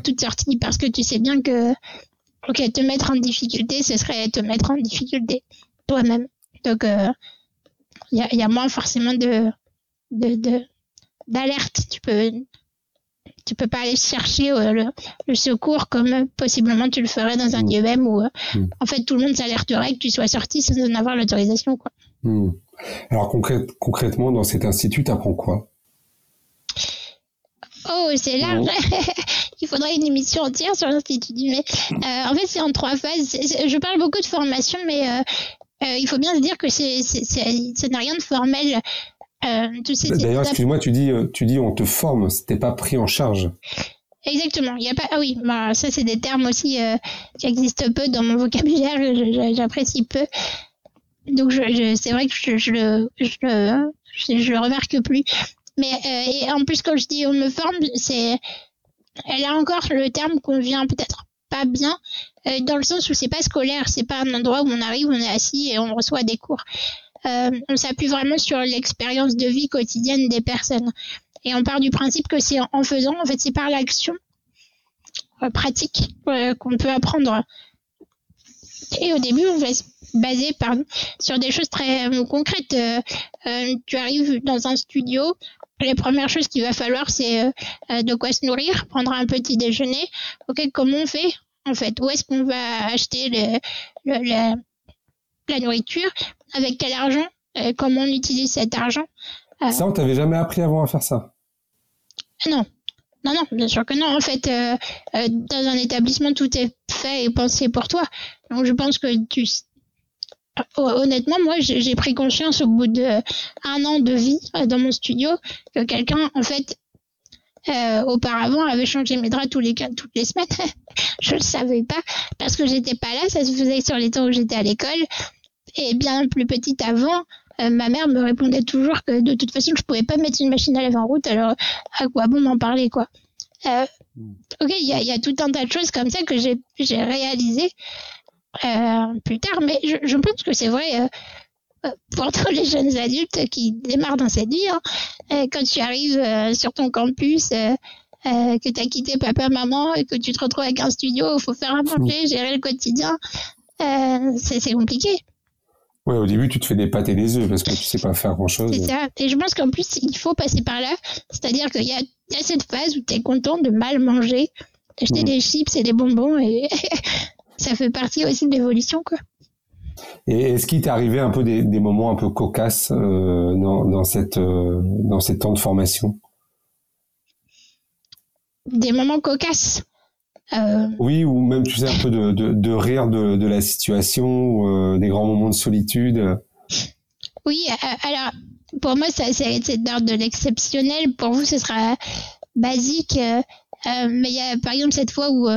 toute sortie parce que tu sais bien que ok te mettre en difficulté ce serait te mettre en difficulté toi-même donc il euh, y, a, y, a, moins forcément de de d'alerte tu peux tu peux pas aller chercher euh, le, secours comme possiblement tu le ferais dans un IEM où euh, mm. en fait tout le monde s'alerterait que tu sois sorti sans en avoir l'autorisation quoi. Mm. Alors concrètement dans cet institut tu apprends quoi? Oh, c'est large. Il faudrait une émission entière sur l'Institut du mai. Euh, en fait, c'est en trois phases. Je parle beaucoup de formation, mais il faut bien se dire que c'est, ça n'a rien de formel. Euh, D'ailleurs, excuse-moi, tu dis, euh, tu dis, on te forme, c'était pas pris en charge. Exactement. Il y a pas. Ah oui, bah, ça c'est des termes aussi euh, qui existent peu dans mon vocabulaire. J'apprécie peu. Donc je, c'est vrai que je, je, le, je, je, le remarque plus. Mais et en plus quand je dis on me forme, c'est elle a encore le terme qu'on vient peut-être pas bien dans le sens où c'est pas scolaire, c'est pas un endroit où on arrive, on est assis et on reçoit des cours euh, on s'appuie vraiment sur l'expérience de vie quotidienne des personnes. Et on part du principe que c'est en faisant, en fait, c'est par l'action euh, pratique euh, qu'on peut apprendre Et au début, on va se baser pardon, sur des choses très concrètes. tu arrives dans un studio, les premières choses qu'il va falloir, c'est de quoi se nourrir, prendre un petit déjeuner. Ok, comment on fait en fait? Où est-ce qu'on va acheter le, le, la nourriture? Avec quel argent? Comment on utilise cet argent? Ça, on t'avait jamais appris avant à faire ça Non, non, non, bien sûr que non. En fait, euh, euh, dans un établissement, tout est fait et pensé pour toi. Donc, je pense que tu. Honnêtement, moi, j'ai pris conscience au bout de un an de vie euh, dans mon studio que quelqu'un, en fait, auparavant avait changé mes draps tous les toutes les semaines. je le savais pas parce que j'étais pas là. Ça se faisait sur les temps où j'étais à l'école. Et bien plus petite avant, ma mère me répondait toujours que de toute façon je pouvais pas mettre une machine à laver en route alors à quoi bon m'en parler quoi? Euh, ok il y a, y a, tout un tas de choses comme ça que j'ai j'ai réalisé euh, plus tard mais je, je pense que c'est vrai euh, pour tous les jeunes adultes qui démarrent dans cette vie hein, quand tu arrives sur ton campus que tu as quitté papa maman et que tu te retrouves avec un studio il faut faire un manger gérer le quotidien c'est compliqué Ouais, au début, tu te fais des pâtes et des œufs parce que tu sais pas faire grand chose. C'est ça. Et je pense qu'en plus, il faut passer par là. C'est-à-dire qu'il y a, y a, cette phase où tu es content de mal manger, d'acheter mm. des chips et des bonbons et ça fait partie aussi de l'évolution, quoi. Et est-ce qu'il t'est arrivé un peu des, des, moments un peu cocasses euh, dans, dans, cette, euh, dans ces temps de formation? Des moments cocasses? Euh, oui, ou même, tu sais, un peu de, de, de rire de, de, la situation, ou, euh, des grands moments de solitude? Oui, alors, pour moi, ça, c'est d'ordre de l'exceptionnel. Pour vous, ce sera basique. mais il y a, par exemple, cette fois où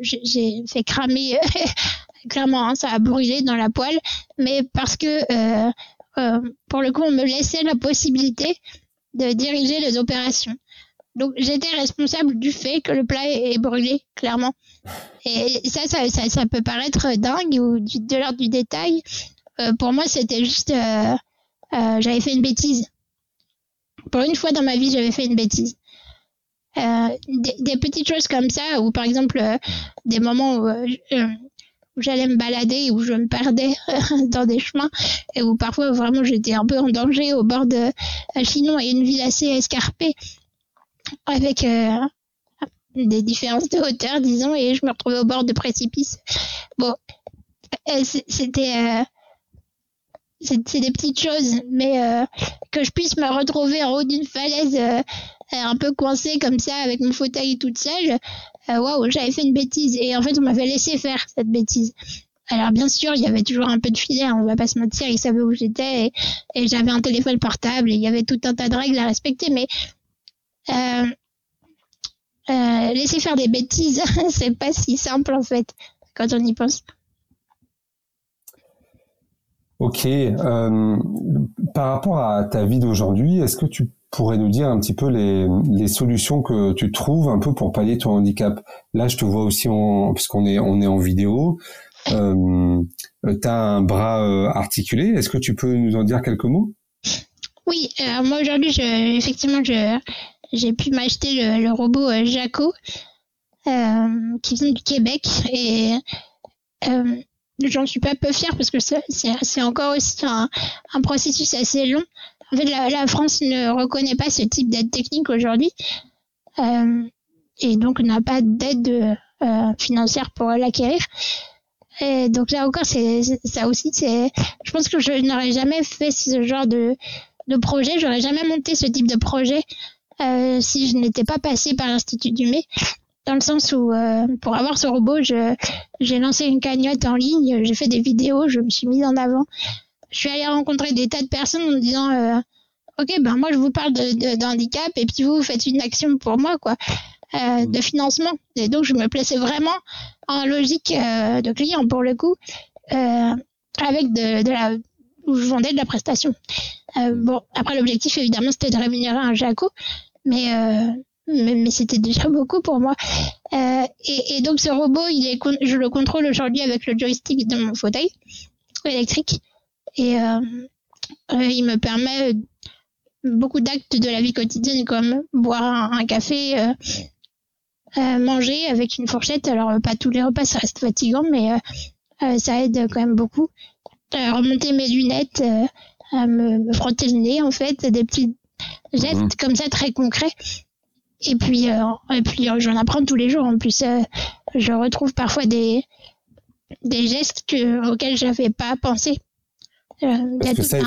j'ai fait cramer, clairement, hein, ça a brûlé dans la poêle, mais parce que, pour le coup, on me laissait la possibilité de diriger les opérations. Donc j'étais responsable du fait que le plat est brûlé, clairement. Et ça, ça, ça, peut paraître dingue ou de l'ordre du détail. Euh, pour moi, c'était juste, euh, euh, j'avais fait une bêtise. Pour une fois dans ma vie, j'avais fait une bêtise. Euh, des, des, petites choses comme ça, ou par exemple euh, des moments où, euh, où j'allais me balader, où je me perdais dans des chemins, et où parfois vraiment j'étais un peu en danger au bord de Chinon et une ville assez escarpée avec euh, des différences de hauteur, disons, et je me retrouvais au bord de précipice. Bon, euh, c'était euh, c'est des petites choses, mais que je puisse me retrouver en haut d'une falaise un peu coincée comme ça avec mon fauteuil toute seule, waouh, j'avais fait une bêtise et en fait on m'avait laissé faire cette bêtise. Alors bien sûr, il y avait toujours un peu de filet, on va pas se mentir, ils savaient où j'étais et, j'avais un téléphone portable et il y avait tout un tas de règles à respecter, mais euh, euh, laisser faire des bêtises, c'est pas si simple en fait quand on y pense. Ok. Euh, par rapport à ta vie d'aujourd'hui, est-ce que tu pourrais nous dire un petit peu les, solutions que tu trouves un peu pour pallier ton handicap? Là, je te vois aussi en, puisqu'on est on est en vidéo. Euh, tu as un bras euh, articulé. Est-ce que tu peux nous en dire quelques mots? Oui. moi aujourd'hui, je, effectivement, j'ai pu m'acheter le, robot euh, Jaco euh, qui vient du Québec et euh, j'en suis pas peu fière parce que c'est encore aussi un, processus assez long. En fait, la, France ne reconnaît pas ce type d'aide technique aujourd'hui euh, et donc n'a pas d'aide euh, financière pour l'acquérir. Et donc là encore, c'est ça aussi. C'est, je pense que je n'aurais jamais fait ce genre de de projet. J'aurais jamais monté ce type de projet euh, si je n'étais pas passée par l'Institut du Mai, dans le sens où euh, pour avoir ce robot, je, j'ai lancé une cagnotte en ligne, j'ai fait des vidéos, je me suis mise en avant. Je suis allée rencontrer des tas de personnes en me disant euh, ok ben moi je vous parle de, d'handicap et puis vous, vous faites une action pour moi quoi. Euh, de financement. Et donc je me plaçais vraiment en logique euh, de client pour le coup euh, avec de, de la où je vendais de la prestation. Euh, bon, après l'objectif évidemment c'était de rémunérer un Jaco, mais euh, mais, mais c'était déjà beaucoup pour moi. Euh, et, et, donc ce robot, il est, je le contrôle aujourd'hui avec le joystick de mon fauteuil électrique, et euh, euh il me permet beaucoup d'actes de la vie quotidienne comme boire un, un café, euh, euh, manger avec une fourchette. Alors pas tous les repas, ça reste fatigant, mais ça aide quand même beaucoup. remonter mes lunettes, à me, frotter le nez en fait, des petits gestes mhm. comme ça très concrets. Et puis, et puis j'en apprends tous les jours. En plus, je retrouve parfois des des gestes que, auxquels j'avais pas pensé. Parce que ça,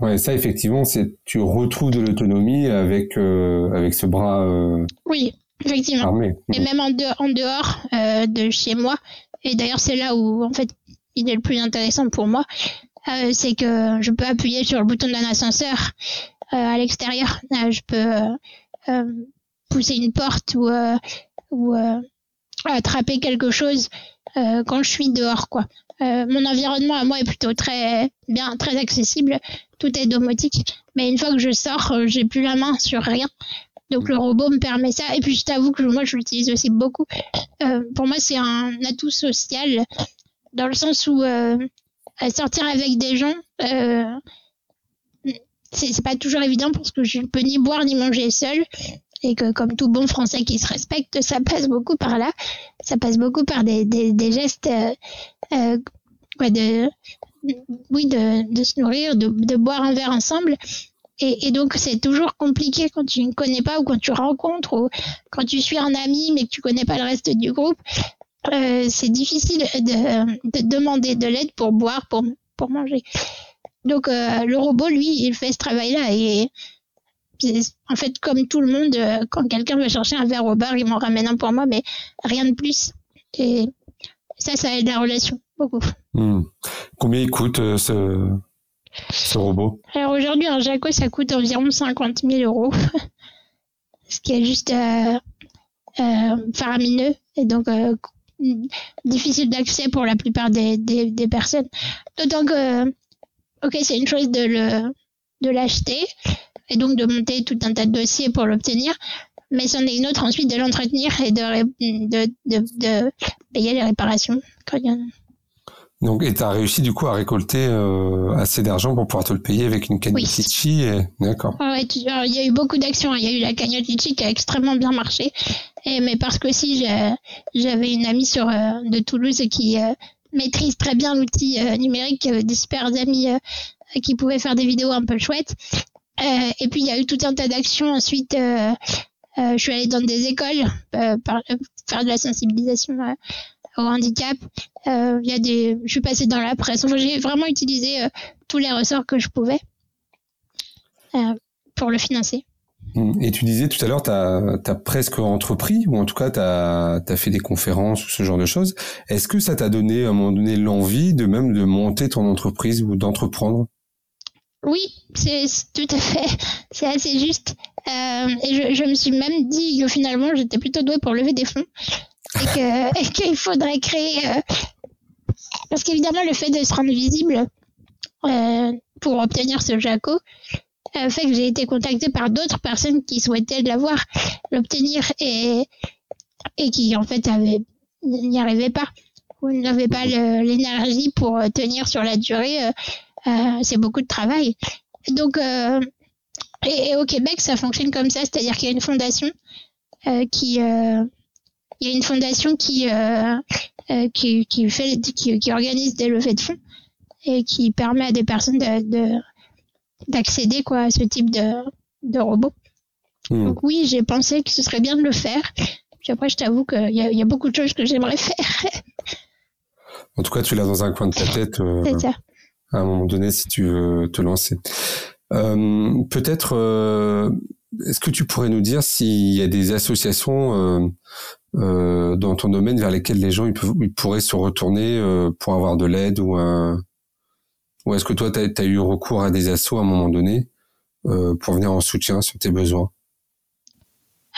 ouais, ça, effectivement, c'est tu retrouves de l'autonomie avec avec ce bras. oui, Effectivement. Et même en, en dehors euh, de chez moi. Et d'ailleurs, c'est là où, en fait, il est le plus intéressant pour moi. Euh, c'est que je peux appuyer sur le bouton d'un ascenseur euh, à l'extérieur. je peux pousser une porte ou, ou attraper quelque chose quand je suis dehors, quoi. Mon environnement à moi est plutôt très bien, très accessible. Tout est domotique. Mais une fois que je sors, j'ai plus la main sur rien. Donc le robot me permet ça. Et puis je t'avoue que moi je l'utilise aussi beaucoup. Euh, pour moi c'est un atout social dans le sens où euh, sortir avec des gens, euh, c'est pas toujours évident parce que je ne peux ni boire ni manger seul. Et que comme tout bon français qui se respecte, ça passe beaucoup par là. Ça passe beaucoup par des, des, des gestes quoi, de, oui, de, se nourrir, de, boire un verre ensemble. Et, donc c'est toujours compliqué quand tu ne connais pas ou quand tu rencontres ou quand tu suis un ami mais que tu connais pas le reste du groupe. Euh, c'est difficile de, demander de l'aide pour boire, pour, pour manger. Donc euh, le robot, lui, il fait ce travail-là et en fait, comme tout le monde, euh, quand quelqu'un veut chercher un verre au bar, il m'en ramène un pour moi, mais rien de plus. Et ça, ça aide la relation beaucoup. Hmm. Combien il coûte ce, ce robot? Alors aujourd'hui, un Jaco, ça coûte environ 50 000 euros, ce qui est juste euh, euh, faramineux et donc euh, difficile d'accès pour la plupart des, des, personnes. D'autant que, ok, c'est une chose de le de l'acheter et donc de monter tout un tas de dossiers pour l'obtenir, mais c'en est une autre ensuite de l'entretenir et de, de, de, de, payer les réparations. Donc, et tu as réussi du coup à récolter euh, assez d'argent pour pouvoir te le payer avec une cagnotte Litchi. Et... D'accord. Ah ouais, il y a eu beaucoup d'actions. Il y a eu la cagnotte Litchi qui a extrêmement bien marché. Et, mais parce que aussi, j'avais une amie sur euh, de Toulouse qui euh, maîtrise très bien l'outil numérique, des super amis qui pouvaient faire des vidéos un peu chouettes. Et puis, il y a eu tout un tas d'actions ensuite. je suis allée dans des écoles par, faire de la sensibilisation au handicap. Euh, y a des, je suis passée dans la presse. j'ai vraiment utilisé euh, tous les ressorts que je pouvais euh, pour le financer. Et tu disais tout à l'heure, tu as, presque entrepris, ou en tout cas, tu as, fait des conférences ou ce genre de choses. Est-ce que ça t'a donné à un moment donné l'envie de même de monter ton entreprise ou d'entreprendre? Oui, c'est tout à fait, c'est assez juste. et je, je, me suis même dit que finalement, j'étais plutôt douée pour lever des fonds et qu'il faudrait créer euh, parce qu'évidemment le fait de se rendre visible euh, pour obtenir ce Jaco euh, fait que j'ai été contactée par d'autres personnes qui souhaitaient l'avoir l'obtenir et et qui en fait n'y arrivaient pas ou n'avaient pas l'énergie pour tenir sur la durée c'est beaucoup de travail donc et, au Québec ça fonctionne comme ça c'est-à-dire qu'il y a une fondation qui il y a une fondation qui euh, euh, qui, qui fait qui, qui, organise des levées de fonds et qui permet à des personnes de d'accéder quoi à ce type de de robot. Hmm. Donc oui, j'ai pensé que ce serait bien de le faire. Puis après, je t'avoue qu'il y a, y a beaucoup de choses que j'aimerais faire. En tout cas, tu l'as dans un coin de ta tête. Euh, ça. À un moment donné, si tu veux te lancer. Euh, Peut-être, euh, est-ce que tu pourrais nous dire s'il y a des associations euh, dans ton domaine vers lesquels les gens ils, peuvent, ils pourraient se retourner pour avoir de l'aide ou un ou est-ce que toi tu as, eu recours à des assos à un moment donné euh, pour venir en soutien sur tes besoins?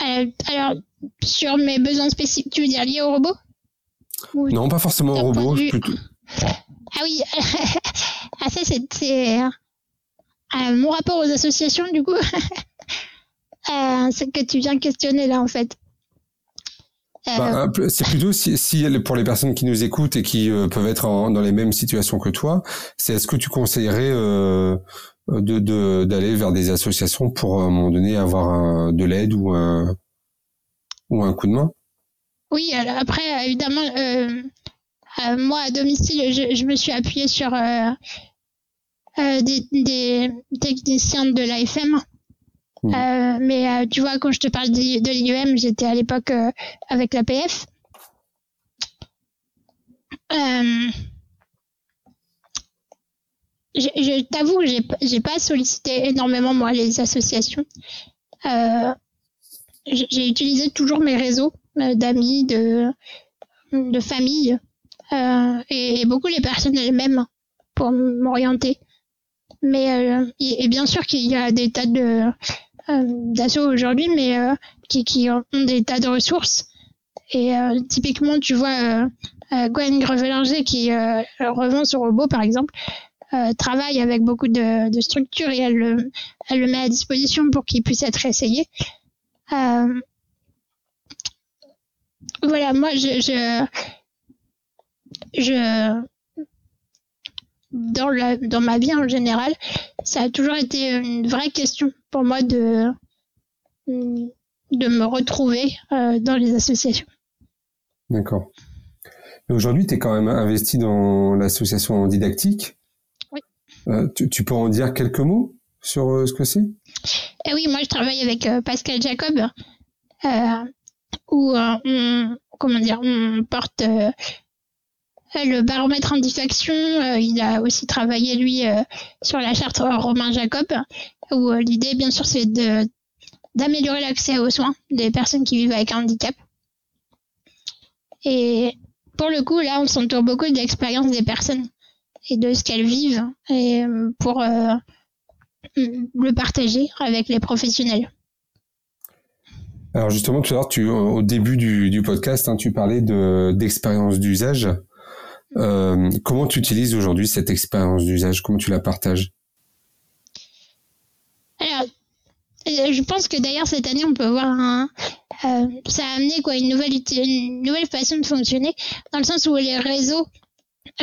Alors sur mes besoins spécifiques tu veux dire liés au robot non pas forcément au robot plutôt... ah oui. Ah ça c'est mon rapport aux associations du coup. C'est que tu viens questionner là en fait. Bah, euh, c'est plutôt si, si, pour les personnes qui nous écoutent et qui euh, peuvent être dans les mêmes situations que toi, c'est est-ce que tu conseillerais euh, de d'aller vers des associations pour à un moment donné avoir de l'aide ou un ou un coup de main? Oui, alors après évidemment moi, à domicile, je, je, me suis appuyée sur des, des, techniciens de l'AFM. Mmh. mais tu vois, quand je te parle de, de l'IEM, j'étais à l'époque avec l'APF. Euh, je, je t'avoue, j'ai, j'ai pas sollicité énormément moi les associations. Euh, j'ai utilisé toujours mes réseaux euh, d'amis, de, de famille euh, et, beaucoup les personnes elles-mêmes pour m'orienter. Mais euh, et bien sûr qu'il y a des tas de euh, d'assauts aujourd'hui, mais qui, ont des tas de ressources. Et typiquement, tu vois, Gwen Grevelinger qui revend ce robot, par exemple, travaille avec beaucoup de, structures et elle le, elle le met à disposition pour qu'il puisse être essayé. Voilà, moi, je, je dans, la, dans ma vie en général, ça a toujours été une vraie question pour moi de, de me retrouver euh, dans les associations. D'accord. Aujourd'hui, tu es quand même investi dans l'association didactique. Euh, tu, peux en dire quelques mots sur euh, ce que c'est? Eh Oui, moi je travaille avec Pascal Jacob, où on, comment dire, on porte le baromètre en diffaction. il a aussi travaillé lui sur la charte Romain Jacob, où l'idée bien sûr c'est de d'améliorer l'accès aux soins des personnes qui vivent avec un handicap. Et pour le coup, là, on s'entoure beaucoup de l'expérience des personnes et de ce qu'elles vivent et euh, pour euh, le partager avec les professionnels. Alors justement, tout à l'heure, tu, au début du, du podcast, hein, tu parlais de d'expérience d'usage. Euh, comment tu utilises aujourd'hui cette expérience d'usage? Comment tu la partages? Alors, je pense que d'ailleurs cette année, on peut voir euh, ça a amené quoi une nouvelle une nouvelle façon de fonctionner dans le sens où les réseaux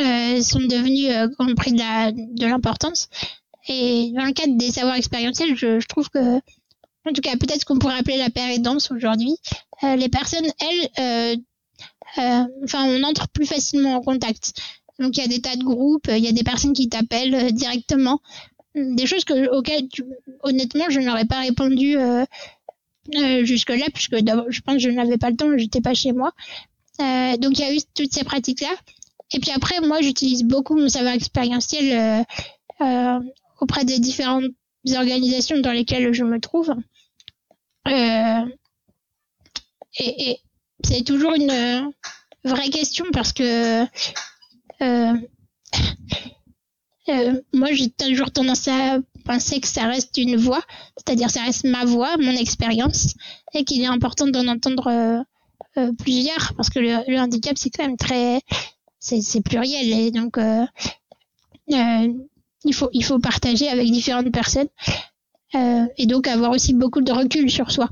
euh, sont devenus euh, compris de l'importance. Et dans le cadre des savoirs expérientiels, je, je trouve que, en tout cas, peut-être qu'on pourrait appeler la pérédance aujourd'hui, euh, les personnes, elles, euh, euh, enfin, on entre plus facilement en contact. Donc, il y a des tas de groupes, il y a des personnes qui t'appellent directement, des choses que, auxquelles, honnêtement, je n'aurais pas répondu jusque-là, puisque je pense que je n'avais pas le temps, j'étais pas chez moi. donc, il y a eu toutes ces pratiques-là. Et puis après, moi, j'utilise beaucoup mon savoir expérientiel euh, euh, auprès des différentes organisations dans lesquelles je me trouve. Euh, et c'est toujours une vraie question parce que euh, euh, moi, j'ai toujours tendance à penser que ça reste une voix, c'est-à-dire ça reste ma voix, mon expérience, et qu'il est important d'en entendre euh, plusieurs parce que le, handicap, c'est quand même très c'est pluriel et donc euh, euh, il faut il faut partager avec différentes personnes euh, et donc avoir aussi beaucoup de recul sur soi.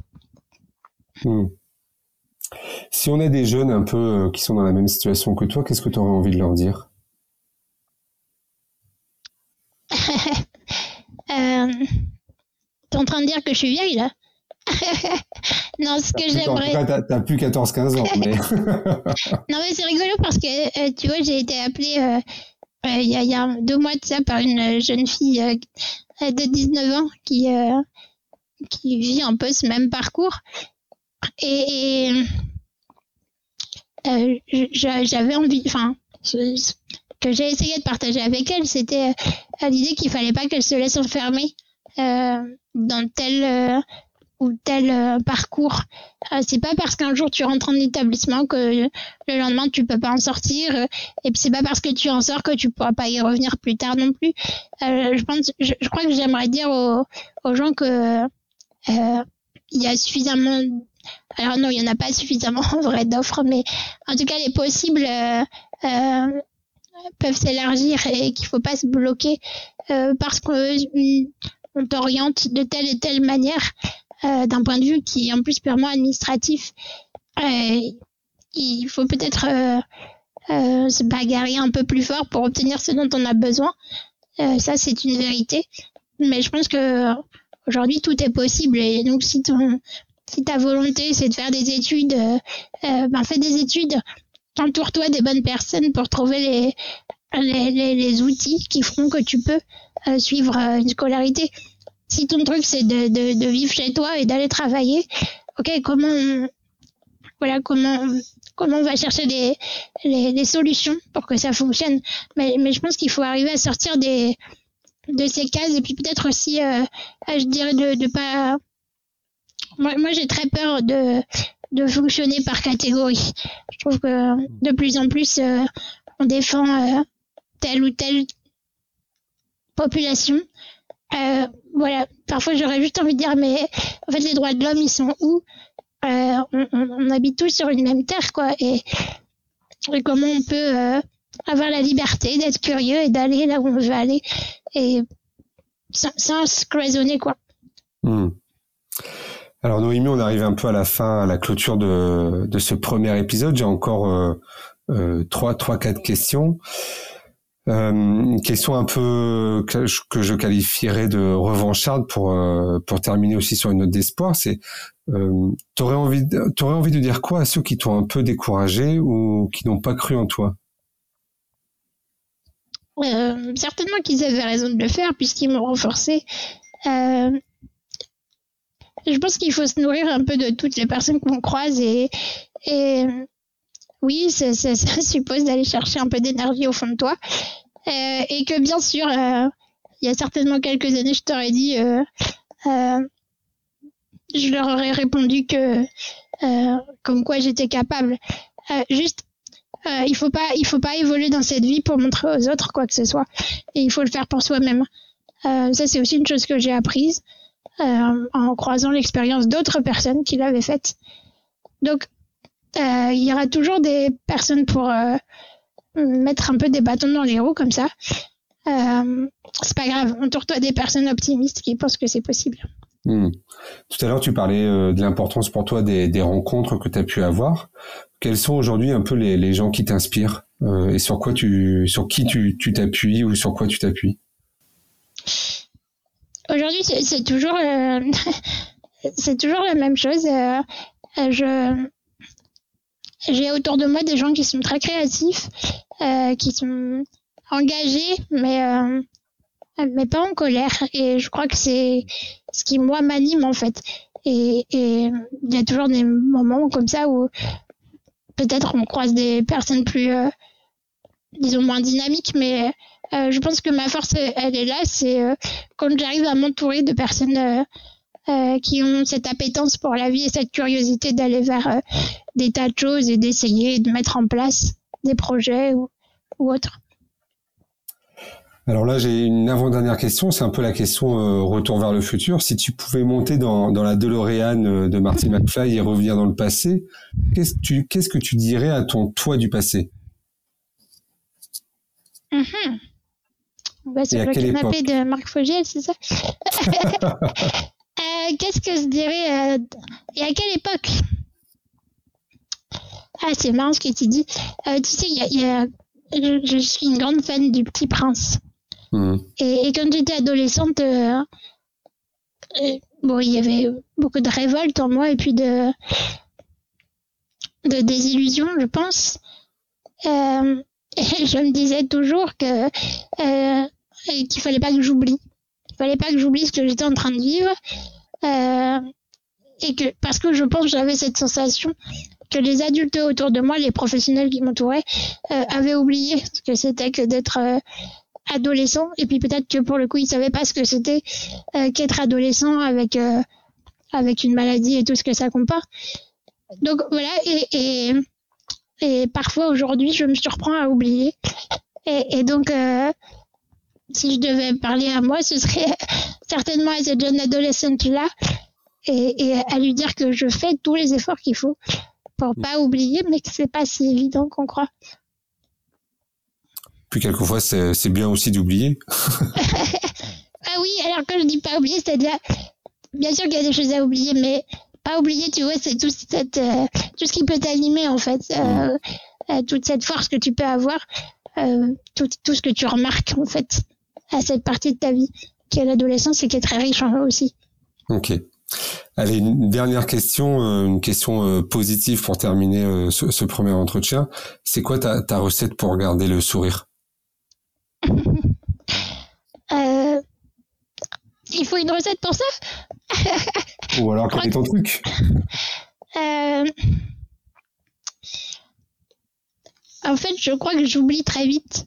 Hmm. Si on a des jeunes un peu qui sont dans la même situation que toi, qu'est-ce que tu aurais envie de leur dire? Euh, T'es en train de dire que je suis vieille là? Non, ce que j'aimerais. T'as plus 14-15 ans, mais. non, mais c'est rigolo parce que, euh, tu vois, j'ai été appelée euh, euh, il y, a, y, a, deux mois de ça par une jeune fille de 19 ans qui, qui vit un peu ce même parcours. Et, j'avais envie, enfin, que j'ai essayé de partager avec elle, c'était l'idée qu'il fallait pas qu'elle se laisse enfermer dans tel ou tel euh, parcours. Euh, c'est pas parce qu'un jour tu rentres en établissement que le lendemain tu peux pas en sortir. Euh, et puis c'est pas parce que tu en sors que tu pourras pas y revenir plus tard non plus. je pense, je, crois que j'aimerais dire aux, aux, gens que il y a suffisamment. Alors non, il y en a pas suffisamment en vrai d'offres, mais en tout cas les possibles peuvent s'élargir et qu'il faut pas se bloquer parce qu'on on t'oriente de telle et telle manière euh, d'un point de vue qui est en plus purement administratif. Euh, il faut peut-être euh, se bagarrer un peu plus fort pour obtenir ce dont on a besoin. ça, c'est une vérité. Mais je pense que aujourd'hui, tout est possible. Et donc, si ton, si ta volonté, c'est de faire des études, ben, fais des études entoure-toi des bonnes personnes pour trouver les, les, les, outils qui feront que tu peux euh, suivre euh, une scolarité. Si ton truc c'est de, de, de, vivre chez toi et d'aller travailler, ok, comment voilà comment comment on va chercher des les, les, solutions pour que ça fonctionne. Mais, mais je pense qu'il faut arriver à sortir des de ces cases et puis peut-être aussi, euh, je dirais de, de pas. Moi, j'ai très peur de de fonctionner par catégorie. Je trouve que de plus en plus euh, on défend euh, telle ou telle population. Euh, voilà, parfois j'aurais juste envie de dire mais en fait les droits de l'homme ils sont où? On, habite tous sur une même terre quoi et, comment on peut avoir la liberté d'être curieux et d'aller là où on veut aller et sans, sans raisonner quoi. Hmm. Alors Noémie, on arrive un peu à la fin, à la clôture de, de ce premier épisode. J'ai encore euh, euh, trois, trois, quatre questions. Euh, une question un peu que, je qualifierais de revancharde pour euh, pour terminer aussi sur une note d'espoir, c'est euh, t'aurais envie t'aurais envie de dire quoi à ceux qui t'ont un peu découragé ou qui n'ont pas cru en toi? Euh, Certainement qu'ils avaient raison de le faire puisqu'ils m'ont renforcé. Je pense qu'il faut se nourrir un peu de toutes les personnes qu'on croise et, et oui, ça, ça, ça suppose d'aller chercher un peu d'énergie au fond de toi. Euh, et que bien sûr, euh, il y a certainement quelques années, je t'aurais dit, euh, je leur aurais répondu que comme quoi j'étais capable. juste, il faut pas, il faut pas évoluer dans cette vie pour montrer aux autres quoi que ce soit. Et il faut le faire pour soi-même. ça, c'est aussi une chose que j'ai apprise. Euh, en croisant l'expérience d'autres personnes qui l'avaient faite. Donc, euh, il y aura toujours des personnes pour euh, mettre un peu des bâtons dans les roues comme ça. c'est pas grave, entoure-toi des personnes optimistes qui pensent que c'est possible. Hmm. Tout à l'heure, tu parlais de l'importance pour toi des, rencontres que tu as pu avoir. Quels sont aujourd'hui un peu les, les gens qui t'inspirent et sur quoi tu, sur qui tu t'appuies ou sur quoi tu t'appuies? Aujourd'hui, c'est toujours, euh, c'est toujours la même chose. Euh, je, j'ai autour de moi des gens qui sont très créatifs, euh, qui sont engagés, mais mais pas en colère. Et je crois que c'est ce qui moi m'anime en fait. Et il y a toujours des moments comme ça où peut-être on croise des personnes plus, disons moins dynamiques, mais euh, je pense que ma force, elle est là, c'est euh, quand j'arrive à m'entourer de personnes euh, qui ont cette appétence pour la vie et cette curiosité d'aller vers des tas de choses et d'essayer de mettre en place des projets ou, autres. Alors là, j'ai une avant-dernière question. C'est un peu la question retour vers le futur. Si tu pouvais monter dans, la DeLorean de Marty McFly et revenir dans le passé, qu'est-ce, tu, qu'est-ce que tu dirais à ton toi du passé? Mm bah, sur le canapé de Marc Fogel, c'est ça euh, Qu'est-ce que je dirais euh, Et à quelle époque Ah, c'est marrant ce que tu dis. Euh, tu sais, y a, y a, je, je, suis une grande fan du Petit Prince. Mmh. Et, et, quand j'étais adolescente, euh, bon, il y avait beaucoup de révolte en moi et puis de, de désillusion, je pense. Euh, et je me disais toujours que euh, qu'il fallait pas que j'oublie. Il fallait pas que j'oublie ce que j'étais en train de vivre. Euh, et que parce que je pense que j'avais cette sensation que les adultes autour de moi, les professionnels qui m'entouraient, euh, avaient oublié ce que c'était que d'être euh, adolescent. Et puis peut-être que pour le coup, ils savaient pas ce que c'était euh, qu'être adolescent avec euh, avec une maladie et tout ce que ça comporte. Donc voilà. Et, et, et parfois aujourd'hui, je me surprends à oublier. Et, et donc si je devais parler à moi, ce serait certainement à cette jeune adolescente-là et, à lui dire que je fais tous les efforts qu'il faut pour pas oublier, mais que c'est pas si évident qu'on croit. Puis quelquefois, c'est bien aussi d'oublier. ah oui, alors quand je dis pas oublier, c'est-à-dire, bien sûr qu'il y a des choses à oublier, mais pas oublier, tu vois, c'est tout, cette, euh, tout ce qui peut t'animer, en fait, euh, euh, toute cette force que tu peux avoir, tout, tout ce que tu remarques, en fait à cette partie de ta vie qui est l'adolescence et qui est très riche aussi. Ok. Allez, une dernière question, une question positive pour terminer euh, ce, premier entretien. C'est quoi ta, ta, recette pour garder le sourire? Il faut une recette pour ça Ou alors quel est ton truc En fait, je crois que j'oublie très vite.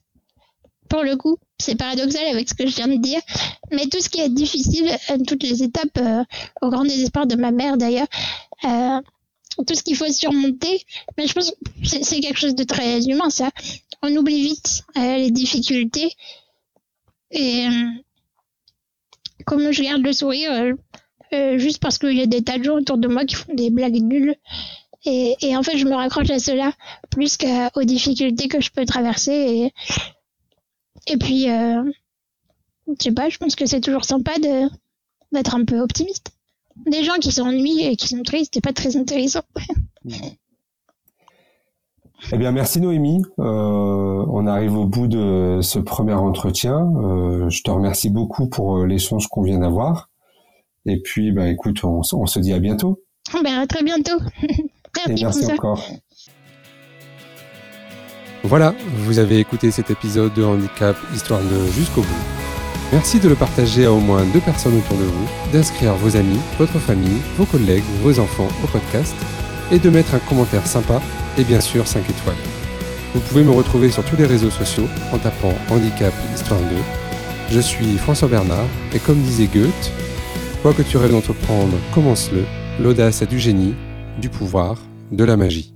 Pour le coup, c'est paradoxal avec ce que je viens de dire, mais tout ce qui est difficile, euh, toutes les étapes, euh, au grand désespoir de ma mère d'ailleurs, euh, tout ce qu'il faut surmonter, mais je pense que c'est quelque chose de très humain ça. On oublie vite les difficultés et comme je garde le sourire juste parce qu'il y a des tas de gens autour de moi qui font des blagues nulles. Et, et en fait, je me raccroche à cela plus qu'aux difficultés que je peux traverser. Et, et puis, euh, je sais pas, je pense que c'est toujours sympa de d'être un peu optimiste. Des gens qui s'ennuient et qui sont tristes, c'est pas très intéressant. Eh bien, merci Noémie. Euh, on arrive au bout de ce premier entretien. Euh, je te remercie beaucoup pour euh, l'échange qu'on vient d'avoir. Et puis, bah, écoute, on, on, se dit à bientôt. Ben, à très bientôt. merci, merci encore. Voilà, vous avez écouté cet épisode de Handicap Histoire de jusqu'au bout. Merci de le partager à au moins deux personnes autour de vous, d'inscrire vos amis, votre famille, vos collègues, vos enfants au podcast et de mettre un commentaire sympa et bien sûr 5 étoiles. Vous pouvez me retrouver sur tous les réseaux sociaux en tapant Handicap Histoire 2. Je suis François Bernard et comme disait Goethe, quoi que tu rêves d'entreprendre, commence-le. L'audace a du génie, du pouvoir, de la magie.